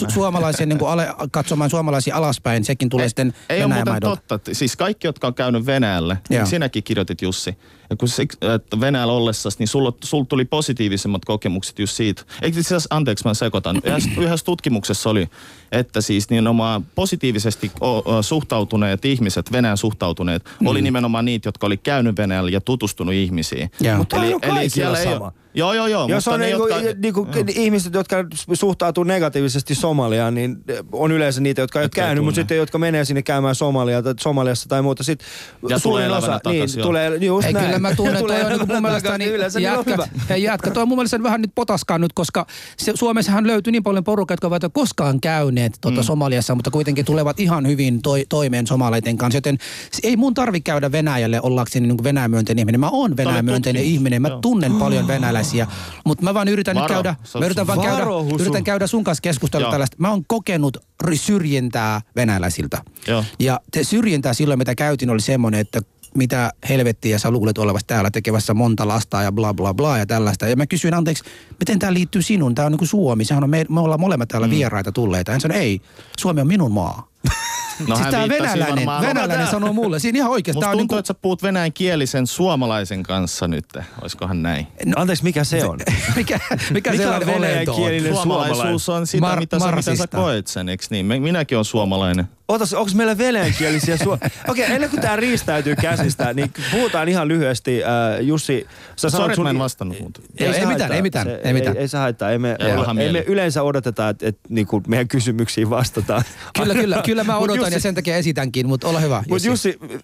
näin. suomalaisen niin kuin ale, katsomaan suomalaisia alaspäin sekin tulee sitten Ei ole muuten maidolta. totta. Siis kaikki, jotka on käynyt Venäjälle, Joo. niin sinäkin kirjoitit Jussi. Ja kun se, että Venäjällä ollessasi, niin sulla, sulla tuli positiivisemmat kokemukset just siitä. Eikö asiassa, anteeksi mä sekoitan. Yhdessä, yhdessä tutkimuksessa oli, että siis nimenomaan positiivisesti suhtautuneet ihmiset, Venäjän suhtautuneet, mm. oli nimenomaan niitä, jotka oli käynyt Venäjällä ja tutustunut ihmisiin. Joo. Mutta on kaikilla siellä ei sama. ole- Joo, joo, joo. Jos mutta on ne, niinku, jotka- niinku, ihmiset, jotka suhtautuu negatiivisesti Somaliaan, niin on yleensä niitä, jotka ei ole Jotka ei käynyt, mutta sitten jotka menee sinne käymään Somalia, tai Somaliassa tai muuta. Sit Ja suurin tulee elävänä osa, niin, takaisin, joo. tulee, just Ei, näin. kyllä mä tunnen, [LAUGHS] Tulee toi on niinku mun mielestä niin yleensä niin on jätkät, hyvä. hei jätkä, toi on mun mielestä vähän nyt potaskaa nyt, koska se, Suomessahan löytyy niin paljon porukkaa, jotka ovat koskaan käyneet tuota, mm. Somaliassa, mutta kuitenkin tulevat ihan hyvin toi, toimeen somaleiden kanssa, joten se ei mun tarvi käydä Venäjälle ollakseni niin Venäjämyönteinen ihminen. Mä oon Venäjämyönteinen tutkimus. ihminen, mä Joo. tunnen paljon [GASPS] venäläisiä, mutta mä vaan yritän Varo. nyt käydä, Se mä yritän vaan käydä, yritän käydä sun kanssa keskustelua Joo. tällaista. Mä oon kokenut syrjintää venäläisiltä. Joo. Ja te syrjintää silloin, mitä käytin, oli semmoinen, että mitä helvettiä sä luulet olevasi täällä tekevässä monta lastaa ja bla bla bla ja tällaista. Ja mä kysyin, anteeksi, miten tämä liittyy sinun? Tämä on niin kuin Suomi. Sehän on me, me ollaan molemmat täällä mm. vieraita tulleita. Hän sanoi, ei, Suomi on minun maa. [LAUGHS] No, siis tämä viittasi venäläinen, varmaan- venäläinen sanoo mulle. Siinä ihan oikeasti. Musta tuntuu, niinku, että sä puhut venäjänkielisen suomalaisen kanssa nyt. Olisikohan näin? Anteeksi, mikä se on? [LAUGHS] mikä, mikä, olento on? venäjänkielinen Suomalaisuus on sitä, Mar- mitä, sä, mitä sä koet sen, eikö niin? Minäkin olen suomalainen. Otas, onko meillä venäjänkielisiä suo... [LAUGHS] Okei, okay, ennen kuin tämä riistäytyy käsistä, niin puhutaan ihan lyhyesti. Äh, Jussi, sä sanot että mä en vastannut muuten. Ei- se ei mitään, ei mitään, se, ei mitään. Ei, ei se haittaa. Ei me, Ei paha ei me yleensä odoteta, että, että niinku meidän kysymyksiin vastataan. Kyllä, kyllä, kyllä mä odotan Jussi- ja sen takia esitänkin, mutta ole hyvä. Mutta Jussi, Jussi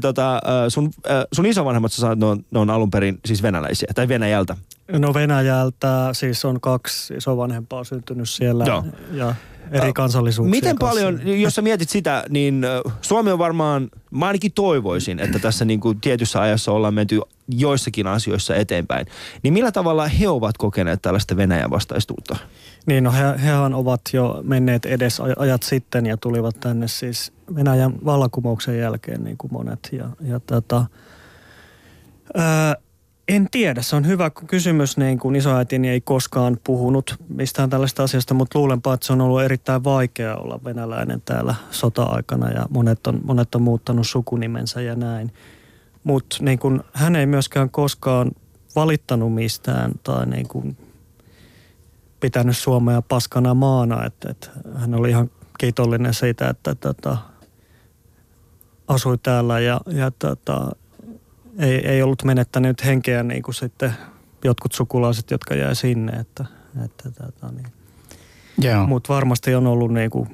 tota, äh, sun, sun isovanhemmat, sä sanoit, ne on, ne on alun perin siis venäläisiä, tai Venäjältä. No Venäjältä siis on kaksi isovanhempaa syntynyt siellä Joo. ja eri kansallisuuksia Miten kanssa. paljon, jos sä mietit sitä, niin Suomi on varmaan, mä ainakin toivoisin, että tässä niin kuin tietyssä ajassa ollaan menty joissakin asioissa eteenpäin. Niin millä tavalla he ovat kokeneet tällaista Venäjän vastaistuutta? Niin, no he, hehän ovat jo menneet edes aj- ajat sitten ja tulivat tänne siis Venäjän vallankumouksen jälkeen niin kuin monet. Ja, ja tota, ää, en tiedä, se on hyvä kysymys, niin kuin isoäitini ei koskaan puhunut mistään tällaista asiasta, mutta luulenpa, että se on ollut erittäin vaikea olla venäläinen täällä sota-aikana ja monet on, monet on muuttanut sukunimensä ja näin. Mutta niin kuin, hän ei myöskään koskaan valittanut mistään tai niin kuin pitänyt Suomea paskana maana. Että, että hän oli ihan kiitollinen siitä, että tota, asui täällä ja, ja tota, ei, ei ollut menettänyt henkeä niin kuin sitten jotkut sukulaiset, jotka jäi sinne. Että, että, tota, niin. Joo. Mutta varmasti on ollut niin kuin,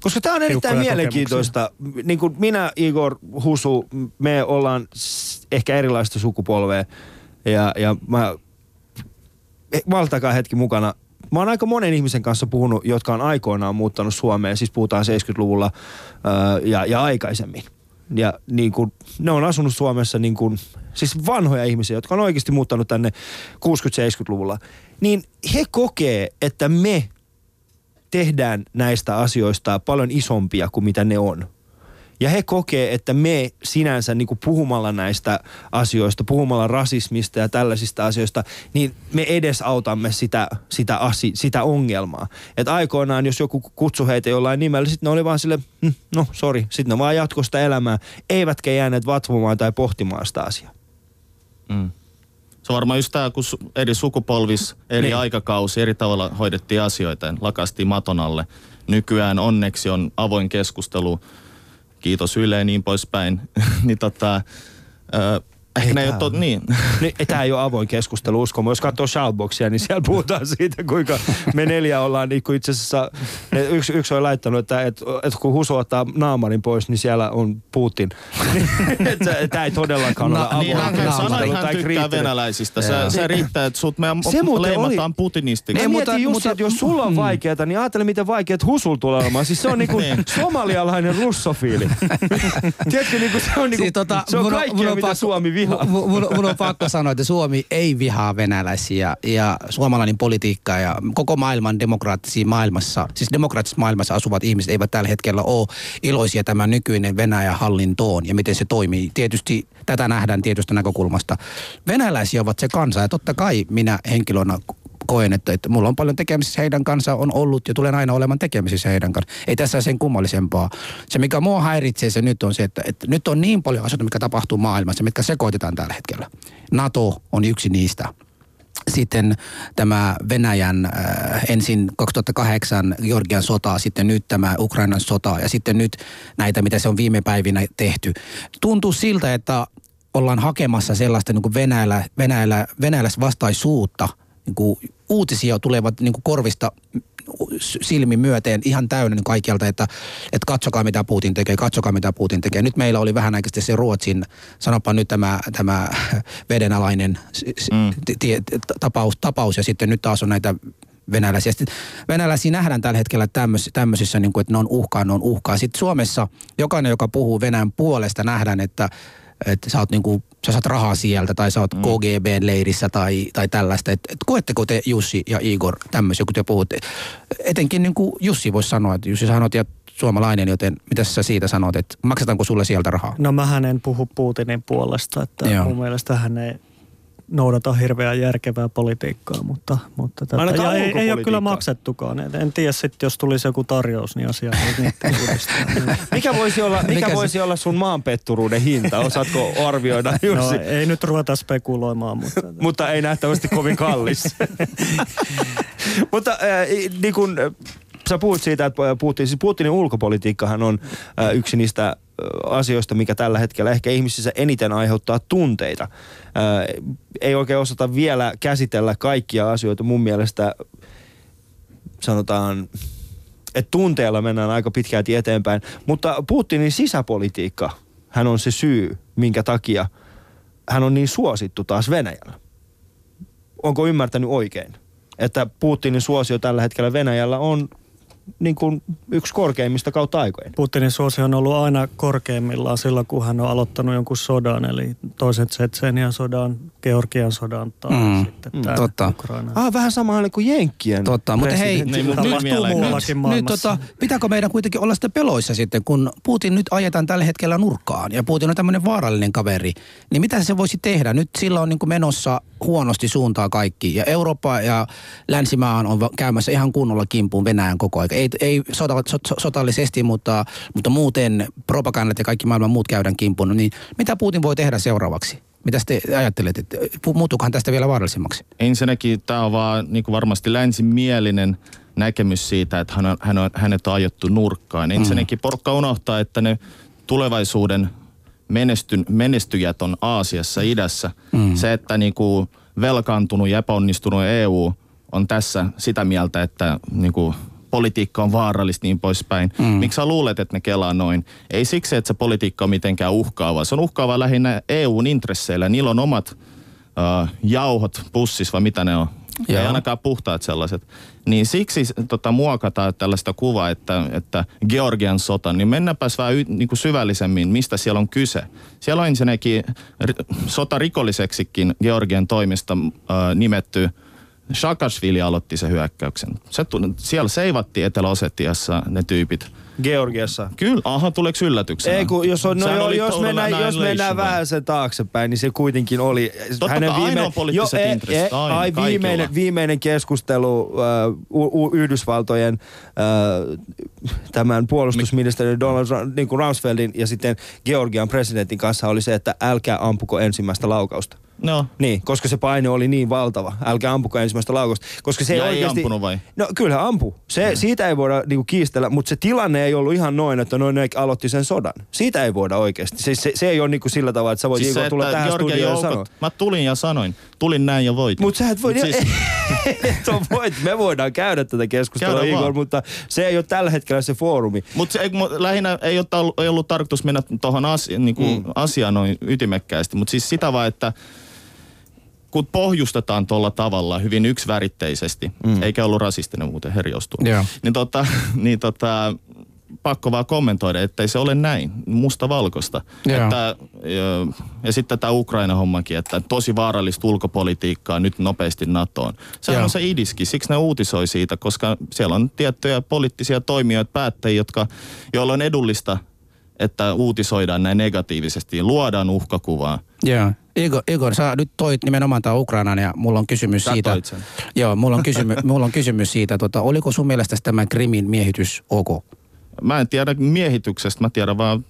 Koska tämä on erittäin mielenkiintoista. Niin kuin minä, Igor, Husu, me ollaan ehkä erilaista sukupolvea. Ja, ja mä, eh, maltakaa hetki mukana. Mä oon aika monen ihmisen kanssa puhunut, jotka on aikoinaan muuttanut Suomeen. Siis puhutaan 70-luvulla ää, ja, ja aikaisemmin. Ja niin kuin, ne on asunut Suomessa niin kuin, siis vanhoja ihmisiä, jotka on oikeasti muuttanut tänne 60-70-luvulla. Niin he kokee, että me tehdään näistä asioista paljon isompia kuin mitä ne on. Ja he kokee, että me sinänsä niin kuin puhumalla näistä asioista, puhumalla rasismista ja tällaisista asioista, niin me edesautamme sitä, sitä, asi, sitä ongelmaa. Että aikoinaan, jos joku kutsui heitä jollain nimellä, sitten ne oli vaan sille, hm, no sori, sitten ne vaan jatkoi sitä elämää, eivätkä jääneet vatvomaan tai pohtimaan sitä asiaa. Mm. Se on varmaan just tämä, kun eri sukupolvis, eri Niin. aikakausi, eri tavalla hoidettiin asioita ja lakastiin maton alle. Nykyään onneksi on avoin keskustelu, kiitos Yle ja niin poispäin. [LAUGHS] niin tota, ehkä Ei ne ei ole tää to, on. niin. Niin, tämä ei ole avoin keskustelu, uskomo. Jos katsoo Shoutboxia, niin siellä puhutaan [LAUGHS] siitä, kuinka me neljä ollaan niin kuin itse asiassa, yksi, yksi on laittanut, että, että, että kun Husu ottaa naamarin pois, niin siellä on Putin. [LAUGHS] Tämä ei todellakaan ole avoin niin keskustelu tai tykkää kriittinen. venäläisistä. Se, se riittää, että sut meidän Se leimataan oli- putinistiksi. Mä Ei, mutta- mietin just, mutta- että jos sulla on vaikeata, niin ajattele miten vaikeat Husul tulee olemaan. Siis se on niinku [LAUGHS] Niin. somalialainen russofiili. Tiedätkö, niinku se on, niinku, Siis tota, se on kaikkea, mitä Suomi vihaa. Mun, mun, mun on pakko sanoa, että Suomi ei vihaa venäläisiä ja suomalainen politiikka ja koko maailman demokraattisia maailmassa, siis demokraattisessa maailmassa asuvat ihmiset eivät tällä hetkellä ole iloisia tämän nykyinen Venäjän hallintoon ja miten se toimii. Tietysti tätä nähdään tietystä näkökulmasta. Venäläisiä ovat se kansa ja totta kai minä henkilönä koen, että, että mulla on paljon tekemisissä heidän kanssa, on ollut ja tulen aina olemaan tekemisissä heidän kanssa. Ei tässä sen kummallisempaa. Se, mikä mua häiritsee se nyt on se, että, että nyt on niin paljon asioita, mikä tapahtuu maailmassa, mitkä sekoitetaan tällä hetkellä. NATO on yksi niistä sitten tämä Venäjän äh, ensin 2008 Georgian sota, sitten nyt tämä Ukrainan sota ja sitten nyt näitä, mitä se on viime päivinä tehty. Tuntuu siltä, että ollaan hakemassa sellaista niin kuin Venäjällä, Venäjällä, venäläisvastaisuutta. Niin kuin uutisia tulevat niin kuin korvista silmin myöteen ihan täynnä niin kaikkialta, että, että katsokaa mitä Putin tekee, katsokaa mitä Putin tekee. Nyt meillä oli vähän aikaisesti se Ruotsin, sanopa nyt tämä, tämä [LAUGHS] vedenalainen mm. tapaus, tapaus ja sitten nyt taas on näitä venäläisiä. Sitten venäläisiä nähdään tällä hetkellä tämmöisissä, tämmöisissä niin kuin, että ne on uhkaa, ne on uhkaa. Sitten Suomessa jokainen, joka puhuu Venäjän puolesta, nähdään, että että sä, oot niinku, sä saat rahaa sieltä tai sä oot mm. KGB-leirissä tai, tai tällaista. Et, et koetteko te Jussi ja Igor tämmöisiä, kun te puhutte? Etenkin niin kuin Jussi voisi sanoa, että Jussi sanot ja suomalainen, joten mitä sä siitä sanot, että maksetaanko sulle sieltä rahaa? No mähän en puhu Putinin puolesta, että Joo. mun mielestä hän ei noudata hirveän järkevää politiikkaa, mutta, mutta tätä, ja ei, ei ole kyllä maksettukaan. En, en tiedä sitten, jos tulisi joku tarjous, niin asia [LAUGHS] mikä voisi olla, mikä mikä voisi se... olla sun maanpetturuuden hinta? Osaatko arvioida, [LAUGHS] no, Jussi? No, ei nyt ruveta spekuloimaan. Mutta, [LAUGHS] mutta ei nähtävästi kovin kallis. mutta äh, niin kun, sä puhut siitä, että Putin, siis Putinin ulkopolitiikkahan on äh, yksi niistä asioista, mikä tällä hetkellä ehkä ihmisissä eniten aiheuttaa tunteita. Ää, ei oikein osata vielä käsitellä kaikkia asioita mun mielestä, sanotaan, että tunteella mennään aika pitkälti eteenpäin. Mutta Putinin sisäpolitiikka, hän on se syy, minkä takia hän on niin suosittu taas Venäjällä. Onko ymmärtänyt oikein? Että Putinin suosio tällä hetkellä Venäjällä on niin kuin yksi korkeimmista kautta aikojen. Putinin suosio on ollut aina korkeimmillaan silloin, kun hän on aloittanut jonkun sodan, eli toisen Tsetsenian sodan, Georgian sodan tai mm, sitten mm, totta. Ukraina. Ah, vähän sama kuin Jenkkien. Totta, mutta hei, niin, mutta nyt, nyt, nyt tota, pitääkö meidän kuitenkin olla sitten peloissa sitten, kun Putin nyt ajetaan tällä hetkellä nurkkaan ja Putin on tämmöinen vaarallinen kaveri, niin mitä se voisi tehdä? Nyt sillä on niin kuin menossa huonosti suuntaa kaikki ja Eurooppa ja länsimaan on käymässä ihan kunnolla kimpuun Venäjän koko ajan ei, ei sota, so, sotallisesti, mutta, mutta muuten propagandat ja kaikki maailman muut käydään kimpun. Niin mitä Putin voi tehdä seuraavaksi? Mitä te ajattelette? Muuttuukohan tästä vielä vaarallisemmaksi? Ensinnäkin tämä on vaan niin kuin varmasti länsimielinen näkemys siitä, että hän on, hän on, hänet on ajettu nurkkaan. Mm. Ensinnäkin porukka unohtaa, että ne tulevaisuuden menestyn, menestyjät on Aasiassa, idässä. Mm. Se, että niin kuin velkaantunut ja epäonnistunut EU on tässä sitä mieltä, että niin kuin politiikka on vaarallista niin poispäin. Mm. Miksi sä luulet, että ne kelaa noin? Ei siksi, että se politiikka on mitenkään uhkaava. Se on uhkaava lähinnä EUn intresseillä. Niillä on omat uh, jauhot pussis vai mitä ne on. Joo. Ei ainakaan puhtaat sellaiset. Niin siksi tota, muokataan tällaista kuvaa, että, että Georgian sota, niin mennäpäs vähän y, niin kuin syvällisemmin, mistä siellä on kyse. Siellä on ensinnäkin sota rikolliseksikin Georgian toimista äh, nimetty Shakashvili aloitti sen hyökkäyksen. Se, siellä seivattiin Etelä-Osetiassa ne tyypit. Georgiassa. Kyllä, aha, tuleeko yllätyksenä? Ei, kun jos, on, no joo, jos mennään, jos mennään vähän sen taaksepäin, niin se kuitenkin oli... Totta hänen viime, ainoa poliittiset jo, intressit, aina, ai, viimeinen, viimeinen keskustelu uh, Yhdysvaltojen uh, tämän puolustusministeri Donald niin kuin Rumsfeldin ja sitten Georgian presidentin kanssa oli se, että älkää ampuko ensimmäistä laukausta. No. Niin, koska se paine oli niin valtava. Älkää ampuko ensimmäistä laukausta. Koska se ja ei, oikeasti... ampunut vai? No kyllä ampu. Se, mm. Siitä ei voida niinku kiistellä, mutta se tilanne ei ollut ihan noin, että noin ne aloitti sen sodan. Siitä ei voida oikeasti. Se, se, se ei ole niinku sillä tavalla, että sä voit siis se, tulla tähän Georgia studioon joukot, ja sanoa. Mä tulin ja sanoin. Tulin näin ja voitin. Mutta sä et voi... Mut siis... [LAUGHS] et voit. Me voidaan käydä tätä keskustelua, Käydä Igor, vaan. mutta se ei ole tällä hetkellä se foorumi. Mutta lähinnä ei ollut, ei ollut tarkoitus mennä tuohon asia, niinku mm. asiaan noin ytimekkäästi, mutta siis sitä vaan, että kun pohjustetaan tuolla tavalla hyvin yksiväritteisesti, mm. eikä ollut rasistinen muuten herjostua, yeah. niin, tota, [LAUGHS] niin tota, pakko vaan kommentoida, ettei se ole näin, musta valkosta. Yeah. Että, ja, ja sitten tämä Ukraina-hommakin, että tosi vaarallista ulkopolitiikkaa nyt nopeasti NATOon. Se yeah. on se idiski, siksi ne uutisoi siitä, koska siellä on tiettyjä poliittisia toimijoita, päättäjiä, jotka, joilla on edullista, että uutisoidaan näin negatiivisesti, luodaan uhkakuvaa. Yeah. Igor, Igor, sä nyt toit nimenomaan tämä Ukrainan ja mulla on kysymys Sä siitä. Joo, mulla on, kysymy, [LAUGHS] mulla on kysymys siitä, tota, oliko sun mielestä tämä Krimin miehitys ok? Mä en tiedä miehityksestä, mä tiedän vaan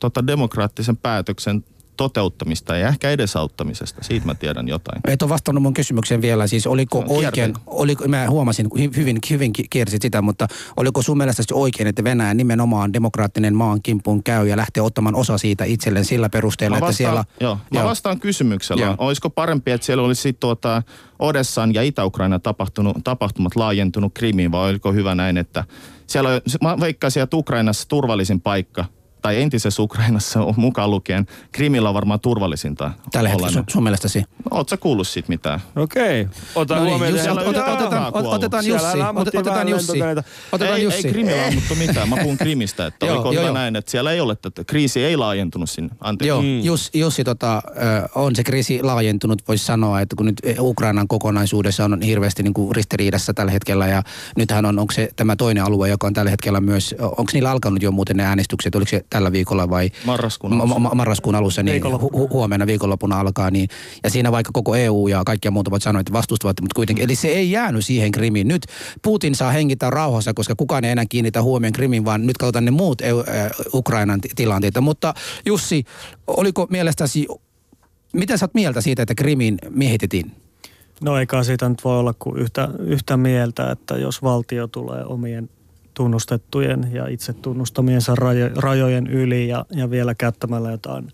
tota demokraattisen päätöksen toteuttamista ja ehkä edesauttamisesta. Siitä mä tiedän jotain. Et ole vastannut mun kysymykseen vielä, siis oliko No, oikein, oliko, mä huomasin, hy- hyvin, hyvin ki- kiersit sitä, mutta oliko sun mielestä oikein, että Venäjä nimenomaan demokraattinen maan kimppuun käy ja lähtee ottamaan osa siitä itselleen sillä perusteella, Mä että vastaan, siellä... joo, mä Joo. vastaan kysymyksellä. Joo. Olisiko parempi, että siellä olisi tuota Odessan ja tapahtunut, tapahtumat laajentunut Krimiin, vai oliko hyvä näin, että siellä, on- mä veikkaisin, että Ukrainassa turvallisin paikka, tai entisessä Ukrainassa on mukaan lukien, Krimillä on varmaan turvallisinta. Tällä hetkellä sun, sun mielestäsi? Oot sä kuullut siitä mitään? Okei. Ota No niin. Jussi, että- ot- otetaan, otetaan, otetaan Jussi, otetaan Jussi. Otetaan ei, Jussi. ei Krimillä ammuttu mitään. Mä puhun [LAUGHS] Krimistä, että Joo, oliko joo, näin, että siellä ei ole, että kriisi ei laajentunut sinne. Anteeksi. Joo, Mm. Jus, Jussi, tota, on se kriisi laajentunut, voisi sanoa, että kun nyt Ukrainan kokonaisuudessa on hirveästi niin kuin ristiriidassa tällä hetkellä ja nythän on, onko se tämä toinen alue, joka on tällä hetkellä myös, onko niillä alkanut jo muuten ne äänestykset, oliko se tällä viikolla vai Marraskuun ma- alussa. ma- marraskuun alussa, niin hu- huomenna viikonloppuna alkaa, niin, ja siinä vaikka koko EU ja kaikkia muut ovat sanoneet, että vastustavat, mutta kuitenkin, eli se ei jäänyt siihen Krimiin. Nyt Putin saa hengittää rauhassa, koska kukaan ei enää kiinnitä huomioon Krimin, vaan nyt katsotaan ne muut EU, äh, Ukrainan ti- tilanteita. Mutta Jussi, oliko mielestäsi, mitä sä oot mieltä siitä, että Krimin miehitettiin? No eikä siitä nyt voi olla kuin yhtä, yhtä mieltä, että jos valtio tulee omien tunnustettujen ja itse tunnustamiensa rajo, rajojen yli ja, ja vielä käyttämällä jotain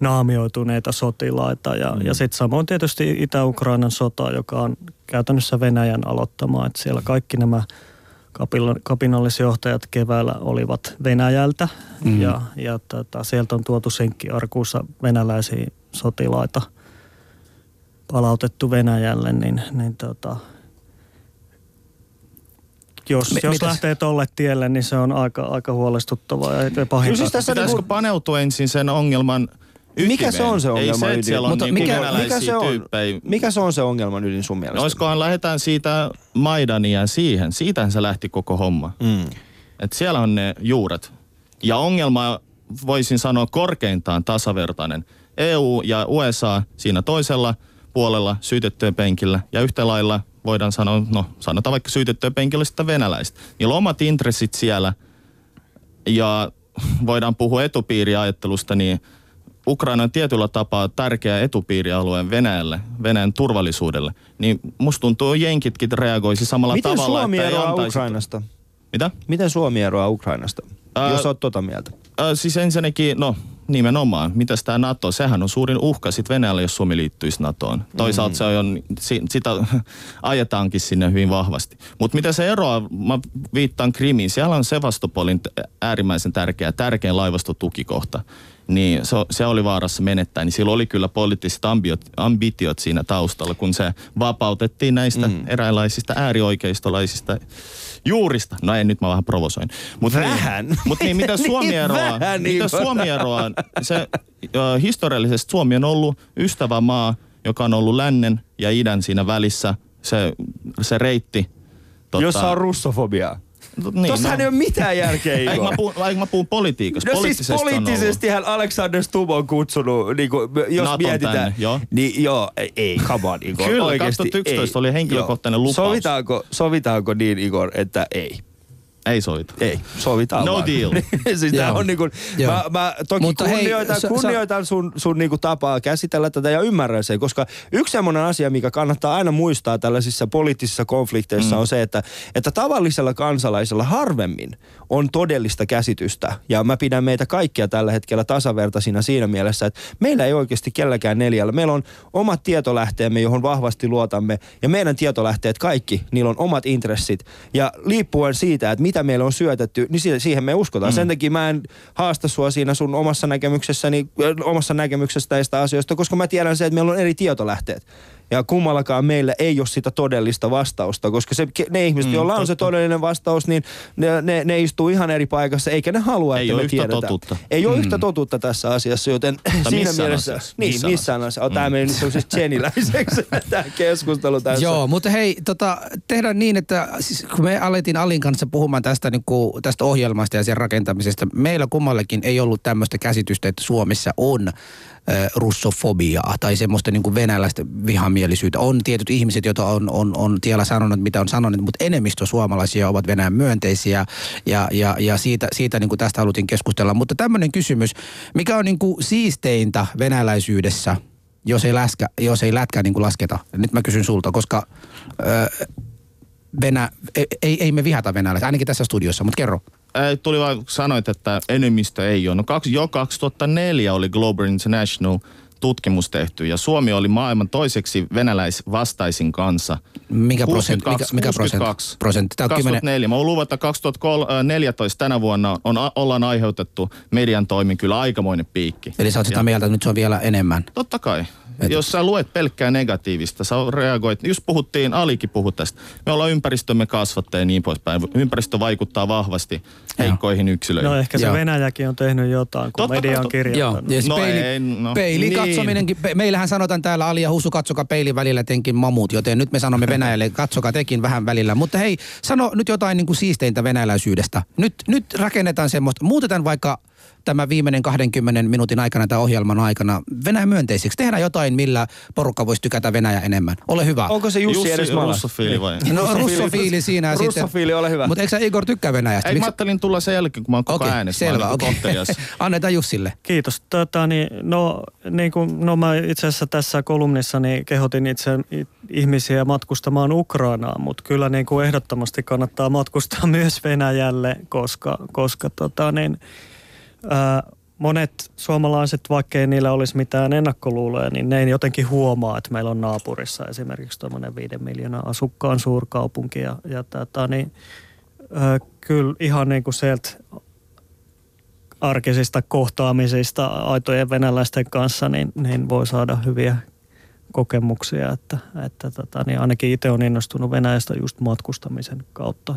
naamioituneita sotilaita. Ja, mm. ja sitten samoin tietysti Itä-Ukrainan sota, joka on käytännössä Venäjän aloittama. Että siellä kaikki nämä kapinallisjohtajat keväällä olivat Venäjältä mm. ja, ja tota, sieltä on tuotu senkkiarkuussa venäläisiä sotilaita palautettu Venäjälle, niin, niin tota, jos, Mi- jos mitäs? lähtee tolle tielle, niin se on aika, aika huolestuttavaa ja Kyllä pahinta. siis tässä Pitäisikö niinku- paneutua ensin sen ongelman ytimeen? Mikä se on se Ei ongelman se, ydin? on Mutta niinku mikä- mikä se on? tyyppejä. Mikä se on se ongelman ydin sun mielestä? No, olisikohan lähdetään siitä Maidania siihen. Siitähän se lähti koko homma. Mm. Et siellä on ne juuret. Ja ongelma voisin sanoa korkeintaan tasavertainen. EU ja USA siinä toisella puolella syytettyjen penkillä ja yhtä lailla voidaan sanoa, no sanotaan vaikka syytettyjen penkillä venäläistä. Niillä on omat intressit siellä ja voidaan puhua etupiiriajattelusta, niin Ukraina on tietyllä tapaa tärkeä etupiirialue Venäjälle, Venäjän turvallisuudelle. Niin musta tuntuu, jenkitkin reagoisi samalla Miten tavalla, Suomi että ei eroaa antaisi... Ukrainasta? Mitä? Miten Suomi eroaa Ukrainasta? Ää, jos oot tota mieltä. Äh, siis ensinnäkin, no nimenomaan, mitäs tämä NATO, sehän on suurin uhka sit Venäjälle, jos Suomi liittyisi NATOon. Toisaalta se on, si, sitä [LAUGHS] ajetaankin sinne hyvin vahvasti. Mutta mitä se eroaa, mä viittaan Krimiin, siellä on Sevastopolin äärimmäisen tärkeä, tärkein laivastotukikohta. Niin se, se oli vaarassa menettää, niin sillä oli kyllä poliittiset ambiot, ambitiot siinä taustalla, kun se vapautettiin näistä mm. eräänlaisista äärioikeistolaisista juurista. No ei, nyt mä vähän provosoin. Mut Vähän? [LAUGHS] Niin, mutta niin, mitä Suomi Niin eroaa? vähän, mitä Igor. Suomi eroaa? Se, ö, historiallisesti Suomi on ollut ystävämaa, joka on ollut lännen ja idän siinä välissä. Se, se reitti. Tota, Jossa on russofobiaa. Niin, Tossahan ei ole mitään järkeä, Eikö Igor. mä puhun, eikö mä puhun politiikasta? No siis Poliittisesti on ollut. poliittisesti hän Alexander Stubb on kutsunut, niin kuin, jos Naton mietitään. tänne, joo. Niin joo, ei, come on Igor. Kyllä, oikeesti, 2011 oli henkilökohtainen Joo. lupaus. Sovitaanko, sovitaanko niin Igor, että ei? Ei sovita. Ei, sovitaan No vaan. deal. [LAUGHS] siis tää Joo. on niinku, Joo. mä, mä toki Mutta hei, kunnioitan, sä- sä- kunnioitan sun, sun niinku tapaa käsitellä tätä ja ymmärrän sen, koska yksi semmoinen asia, mikä kannattaa aina muistaa tällaisissa poliittisissa konflikteissa mm. on se, että, että tavallisella kansalaisella harvemmin on todellista käsitystä. Ja mä pidän meitä kaikkia tällä hetkellä tasavertaisina siinä mielessä, että meillä ei oikeasti kelläkään neljällä. Meillä on omat tietolähteemme, johon vahvasti luotamme. Ja meidän tietolähteet kaikki, niillä on omat intressit. Ja liippuen siitä, että mitä meille on syötetty, niin si- siihen me uskotaan. Mm. Sen takia mä en haasta sua siinä sun omassa näkemyksessäni, omassa näkemyksestä näistä asioista, koska mä tiedän se, että meillä on eri tietolähteet. Ja kummallakaan meillä ei ole sitä todellista vastausta, koska se, ne ihmiset, Mm, joilla on se totta. todellinen vastaus, niin ne, ne, ne istuu ihan eri paikassa, eikä ne halua, Ei että ole me yhtä tiedetään. totuutta. Ei ole yhtä totuutta tässä asiassa, joten siinä missään mielessä... asiassa. Niin, Missään missään asiassa. Mm. Tämä meni nyt semmoisesta [LAUGHS] Jeniläiseksi [LAUGHS] tämä keskustelu tässä. Joo, mutta hei, tota, tehdään niin, että siis kun me alettiin Alin kanssa puhumaan tästä, niin kuin, tästä ohjelmasta ja sen rakentamisesta, meillä kummallekin ei ollut tämmöistä käsitystä, että Suomessa on russofobiaa tai semmoista niin kuin venäläistä vihamielisyyttä. On tietyt ihmiset, joita on, on, on tiellä sanonut, mitä on sanonut, mutta enemmistö suomalaisia ovat Venäjän myönteisiä ja, ja, ja siitä, siitä niin kuin tästä haluttiin keskustella. Mutta tämmöinen kysymys, mikä on niin kuin siisteintä venäläisyydessä, jos ei, läskä, jos ei lätkä niin kuin lasketa? Nyt mä kysyn sulta, koska... Öö, Venä, ei, ei me vihata venäläisiä, ainakin tässä studiossa, mutta kerro. Ei, tuli vaan, sanoit, että enemmistö ei ole. No kaksi, jo 2004 oli Global International tutkimus tehty ja Suomi oli maailman toiseksi venäläisvastaisin kanssa. Mikä prosentti? Mikä, mikä prosentti? prosentti? Tämä 2004. 10... Mä luulen, että 2014 tänä vuonna on, ollaan aiheutettu median toimin kyllä aikamoinen piikki. Eli sä oot sitä mieltä, että nyt se on vielä enemmän? Totta kai. Et... Jos sä luet pelkkää negatiivista, sä reagoit, just puhuttiin, Alikin puhui tästä, me ollaan ympäristömme kasvattaja ja niin poispäin. Ympäristö vaikuttaa vahvasti heikkoihin yksilöihin. No ehkä se Joo. Venäjäkin on tehnyt jotain, kun Totta media on kirjoittanut. Joo. Ja no peili, ei, no. peili niin. katsominenkin, pe, meillähän sanotaan täällä Ali ja Husu, katsokaa peilin välillä tenkin mamut, joten nyt me sanomme [LAUGHS] Venäjälle, katsokaa tekin vähän välillä. Mutta hei, sano nyt jotain niin kuin siisteintä venäläisyydestä. Nyt, nyt rakennetaan semmoista, muutetaan vaikka tämä viimeinen 20 minuutin aikana tai ohjelman aikana Venäjä myönteiseksi? Tehdään jotain, millä porukka voisi tykätä Venäjä enemmän. Ole hyvä. Onko se Jussi, Jussi edes russofiili vai? [LAUGHS] No russofiili siinä. Russofiili, ole hyvä. Mutta eikö sä Igor tykkää Venäjästä? Ei, Miks... mä ajattelin tulla sen jälkeen, kun mä oon koko okay, äänessä. Selvä, okei. Okay. [LAUGHS] Annetaan Jussille. Kiitos. Tota, niin, no, niin kuin, no mä itse asiassa tässä kolumnissa niin kehotin itse ihmisiä matkustamaan Ukrainaan, mutta kyllä niin kuin ehdottomasti kannattaa matkustaa [LAUGHS] myös Venäjälle, koska, koska tota, niin, monet suomalaiset, vaikkei niillä olisi mitään ennakkoluuloja, niin ne ei jotenkin huomaa, että meillä on naapurissa esimerkiksi tuommoinen viiden miljoonaa asukkaan suurkaupunki. Ja, ja tätä, niin, ää, kyllä ihan niin kuin sieltä arkisista kohtaamisista aitojen venäläisten kanssa, niin, niin voi saada hyviä kokemuksia. Että, että tota, niin ainakin itse on innostunut Venäjästä just matkustamisen kautta.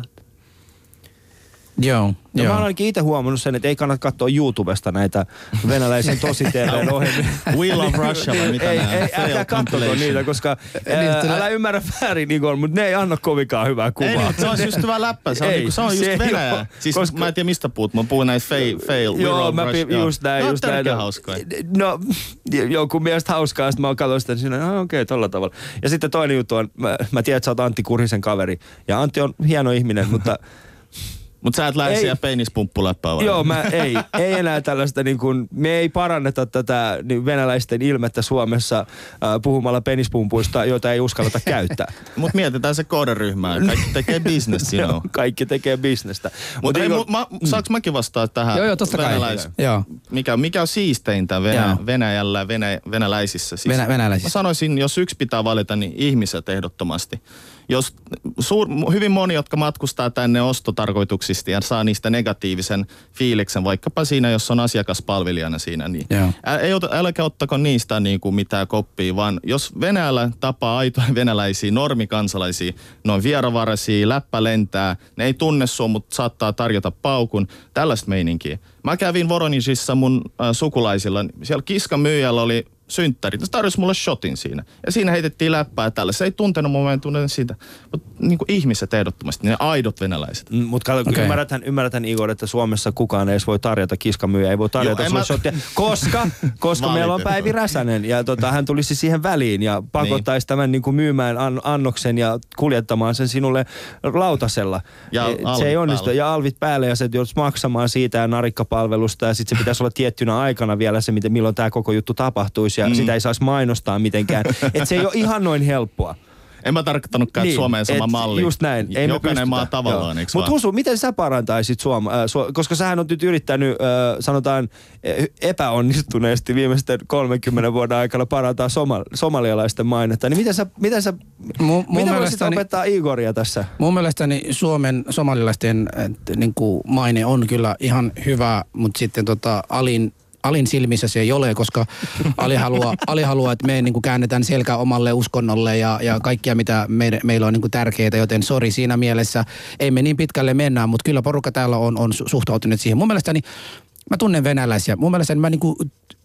Joo. Ja Joo. mä olen ainakin itse huomannut sen, että ei kannata katsoa YouTubesta näitä venäläisen tosi tv [LAUGHS] ohjelmia. We love Russia vai mitä ei, ei, älkää katsoko niitä, koska [LAUGHS] ää, älä ymmärrä väärin Igor, mutta ne ei anna kovinkaan hyvää kuvaa. Ei, niin, se on just hyvä läppä. Se on, ei, niinku, se on just se Venäjä. Ole, siis koska, mä en tiedä mistä puhut, mä puhun näistä fail. fail joo, mä pi, just näin. No, just näin. hauskaa. [LAUGHS] No, joku mielestä hauskaa, sitten mä katsoin sitä siinä, okei, okay, tolla tavalla. Ja sitten toinen juttu on, mä, mä tiedän, että sä oot Antti Kurisen kaveri. Ja Antti on hieno ihminen, mutta mutta sä et lähde siellä peinispumppulappaa vai? Joo, mä ei, ei enää tällaista, niin kun, me ei paranneta tätä niin venäläisten ilmettä Suomessa äh, puhumalla penispumpuista, joita ei uskalleta [LAUGHS] käyttää. Mutta mietitään se kohderyhmää, kaikki [LAUGHS] tekee bisnes, you know. kaikki tekee bisnestä. Mutta Mut Igor... ma, saanko mäkin vastaa tähän? Joo, joo, tosta venäläis... kai. Joo. Mikä, mikä on siisteintä Venä, Venäjällä, Venä, venäläisissä? Siis Venä, venäläisissä. Mä sanoisin, jos yksi pitää valita, niin ihmiset ehdottomasti jos suur, hyvin moni, jotka matkustaa tänne ostotarkoituksista ja saa niistä negatiivisen fiiliksen, vaikkapa siinä, jos on asiakaspalvelijana siinä, niin ä, ei ota, älkää ottako niistä niin kuin mitään koppia, vaan jos Venäjällä tapaa aitoja [LAUGHS] venäläisiä, normikansalaisia, noin vieravaraisia, läppä lentää, ne ei tunne sua, mutta saattaa tarjota paukun, tällaista meininkiä. Mä kävin Voronisissa mun äh, sukulaisilla, siellä kiskan myyjällä oli synttärit. Se tarjosi mulle shotin siinä. Ja siinä heitettiin läppää tällä. Se ei tuntenut mua, en tuntenut sitä. Mutta niin kuin ihmiset ehdottomasti, ne aidot venäläiset. Mm, Mutta okay. ymmärräthän, ymmärräthän Igor, että Suomessa kukaan ei edes voi tarjota kiskamyyjä, ei voi tarjota Joo, sulle mä... shottia, koska, [LAUGHS] koska meillä on Päivi Räsänen. Ja tota, hän tulisi siihen väliin ja pakottaisi niin. tämän niin kuin myymään an, annoksen ja kuljettamaan sen sinulle lautasella. Ja e, se ei onnistu. Päälle. Ja alvit päälle ja se joudut maksamaan siitä ja narikkapalvelusta. Ja sitten se pitäisi olla tiettynä aikana vielä se, miten, milloin tämä koko juttu tapahtuisi pois ja mm. sitä ei saisi mainostaa mitenkään. [LAUGHS] että se ei ole ihan noin helppoa. En mä tarkoittanutkaan, niin, Suomeen sama et, malli. Just näin. Ei Jokainen maa tavallaan, eikö Mutta Husu, miten sä parantaisit Suoma, äh, su, koska sähän on nyt yrittänyt, äh, sanotaan, epäonnistuneesti viimeisten 30 vuoden aikana parantaa soma, somalialaisten mainetta. Niin miten sä, miten sä, mun, mun miten voisit opettaa Igoria tässä? Mun mielestäni Suomen somalialaisten äh, niin maine on kyllä ihan hyvä, mutta sitten tota, alin Alin silmissä se ei ole, koska Ali haluaa, Ali haluaa että me niin kuin käännetään selkä omalle uskonnolle ja, ja kaikkia, mitä me, meillä on niin kuin tärkeää, joten sori siinä mielessä. Ei me niin pitkälle mennä, mutta kyllä porukka täällä on, on suhtautunut siihen. Mun mielestäni mä tunnen venäläisiä. Mun mielestä mä niinku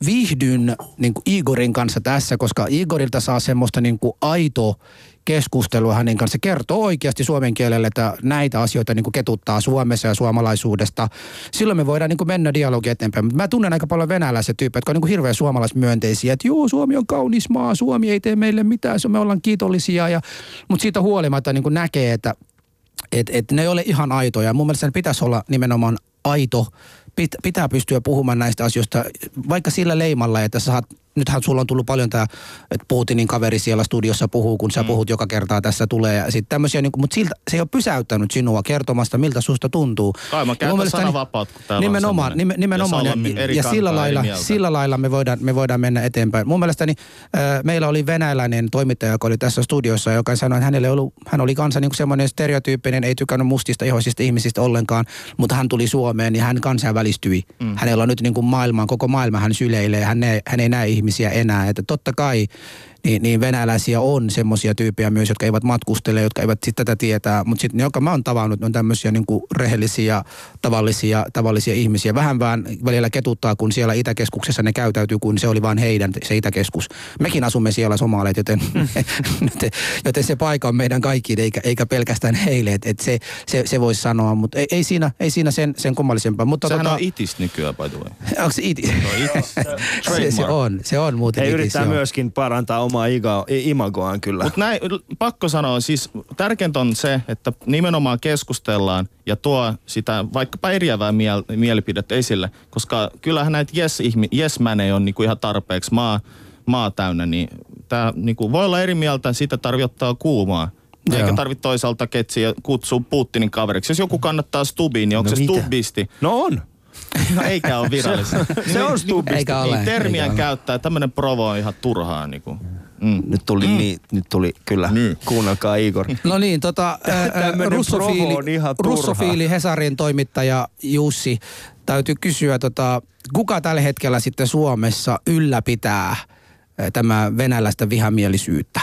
viihdyn niinku Igorin kanssa tässä, koska Igorilta saa semmoista niinku aito keskustelua hänen kanssa. Kertoo oikeasti suomen kielelle, että näitä asioita niinku ketuttaa Suomessa ja suomalaisuudesta. Silloin me voidaan niinku mennä dialogi eteenpäin. Mä tunnen aika paljon venäläisiä tyyppejä, jotka on niinku hirveän suomalaismyönteisiä. Että joo, Suomi on kaunis maa, Suomi ei tee meille mitään, me ollaan kiitollisia. Ja, mutta siitä huolimatta niinku näkee, että et, et ne ei ole ihan aitoja. Mun mielestä ne pitäisi olla nimenomaan aito pitää pystyä puhumaan näistä asioista, vaikka sillä leimalla, että saat nythän sulla on tullut paljon tämä, että Putinin kaveri siellä studiossa puhuu, kun sä mm. puhut joka kertaa tässä tulee. Ja sitten tämmöisiä, niin kuin, mutta siltä, se ei ole pysäyttänyt sinua kertomasta, miltä susta tuntuu. Kai mä käytän sananvapautta, kun täällä nimenomaan, on nimenomaan, ja, ja, ja sillä, lailla, sillä lailla me voidaan, me voidaan mennä eteenpäin. Mun mielestäni äh, meillä oli venäläinen toimittaja, joka oli tässä studiossa, joka sanoi, että hänelle ollut, hän oli kanssa niin semmoinen stereotyyppinen, ei tykännyt mustista ihoisista ihmisistä ollenkaan, mutta hän tuli Suomeen ja hän kansainvälistyi. Mm. Hänellä on nyt niin kuin maailman, koko maailma hän syleilee, hän ei, hän ei näe ihmisiä enää. Että totta kai niin, niin venäläisiä on semmoisia tyyppejä myös, jotka eivät matkustele, jotka eivät sitten tätä tietää. Mutta sitten ne, jotka mä oon tavannut, on tämmöisiä niin rehellisiä, tavallisia, tavallisia ihmisiä. Vähän vaan välillä ketuttaa, kun siellä Itäkeskuksessa ne käytäytyy, kun se oli vain heidän se Itäkeskus. Mekin asumme siellä somaaleet, joten, [LAUGHS] joten se paikka on meidän kaikkiin, eikä, eikä pelkästään heille. Että et se, se, se voisi sanoa, mutta ei, ei, siinä, ei siinä sen, sen kummallisempaa. Mutta Sehän tota, on itis nykyään, by the way. Onko se itis? [LAUGHS] se, se, on, se on muuten He itis, yrittää joo. myöskin parantaa omaa iga, imagoaan kyllä. Mutta näin, pakko sanoa, siis tärkeintä on se, että nimenomaan keskustellaan ja tuo sitä vaikkapa eriävää miel- mielipidettä esille, koska kyllähän näitä yes, yes ei ole niinku ihan tarpeeksi maa, maa täynnä, niin tämä niinku voi olla eri mieltä, sitä tarvitsee ottaa kuumaa. Joo. Eikä tarvitse toisaalta ketsiä kutsua Putinin kaveriksi. Jos joku kannattaa Stubiin, niin onko No se mitä? Stubisti? No on. No eikä ole [LAUGHS] virallista. Se on Stubisti. Eikä ole. Niin, termiä eikä ole. käyttää. Tämmöinen provo on ihan turhaa. Niin kuin. Mm. Nyt tuli, mm. niin, nyt tuli kyllä. Niin. Kuunnelkaa Igor. No niin, tota, [LAUGHS] ää, russofiili, on ihan turhaa. russofiili Hesarin toimittaja Jussi, täytyy kysyä, tota, kuka tällä hetkellä sitten Suomessa ylläpitää ää, tämä venäläistä vihamielisyyttä?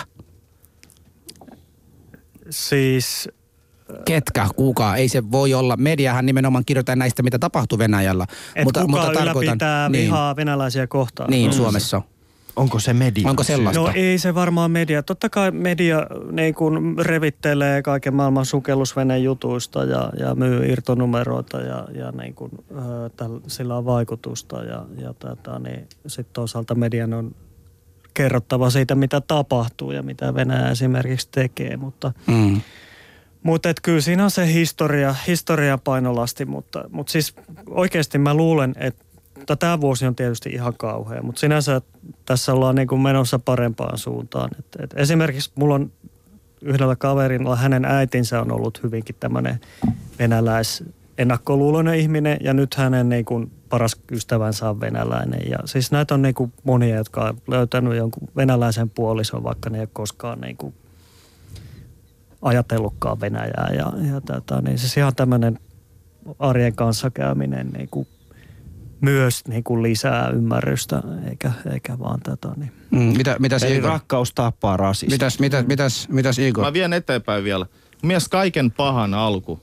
Siis Ketkä, kuka? Ei se voi olla. Mediahan nimenomaan kirjoittaa näistä, mitä tapahtuu Venäjällä. että mutta, kuka ylläpitää niin, vihaa venäläisiä kohtaan. niin, No, Suomessa. Onko se media? Onko sellaista? No ei se varmaan media. Totta kai media niin kun revittelee kaiken maailman sukellusveneen jutuista ja, ja myy irtonumeroita ja, ja niin kun, ö, täl, sillä on vaikutusta. Ja, ja tätä, niin sitten toisaalta median on kerrottava siitä, mitä tapahtuu ja mitä Venäjä esimerkiksi tekee. Mutta, Mm. mutta et kyllä siinä on se historia, historia painolasti, mutta, mutta siis oikeasti mä luulen, että tämä vuosi on tietysti ihan kauhea, mutta sinänsä tässä ollaan niin kuin menossa parempaan suuntaan. Et, et esimerkiksi mulla on yhdellä kaverilla, hänen äitinsä on ollut hyvinkin tämmöinen venäläis ennakkoluuloinen ihminen ja nyt hänen niin kuin paras ystävänsä on venäläinen. Ja siis näitä on niin kuin monia, jotka on löytänyt jonkun venäläisen puolison, vaikka ne ei ole koskaan niin kuin ajatellutkaan Venäjää. Ja, ja tätä, niin siis ihan tämmöinen arjen kanssakäyminen niin kuin myös niin kuin lisää ymmärrystä, eikä, eikä vaan tätä. Niin. Mm. Mitä, mitäs, Eli Igor? rakkaus tappaa rasismi. mitäs, mitäs, mitäs, mitäs Igor? Mä vien eteenpäin vielä. Mies kaiken pahan alku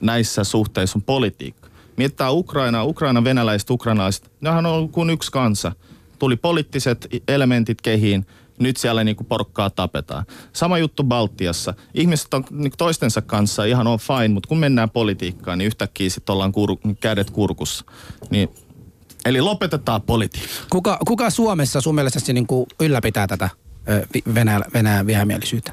näissä suhteissa on politiikka. Miettää Ukraina, Ukraina venäläiset, ukrainalaiset. Nehän on kuin yksi kansa. Tuli poliittiset elementit kehiin. Nyt siellä niinku porkkaa tapetaan. Sama juttu Baltiassa. Ihmiset on niinku toistensa kanssa ihan on fine, mutta kun mennään politiikkaan, niin yhtäkkiä sitten ollaan kur, kädet kurkussa. Niin, eli lopetetaan politiikka. Kuka, kuka Suomessa sun mielestä niin kuin ylläpitää tätä Venäjä, Venäjän vihamielisyyttä?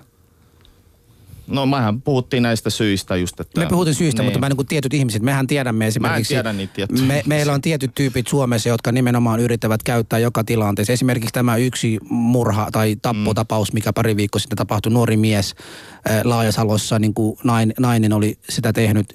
No mähän puhuttiin näistä syistä just, että... Me puhutaan syystä, niin. mutta mä niin kuin tietyt ihmiset, mehän tiedämme esimerkiksi... tiedä niitä tiettyjä me. Meillä on tietyt tyypit Suomessa, jotka nimenomaan yrittävät käyttää joka tilanteessa. Esimerkiksi tämä yksi murha tai tappotapaus, mikä pari viikkoa sitten tapahtui. Nuori mies Laajasalossa, niin kuin nain, nainen oli sitä tehnyt.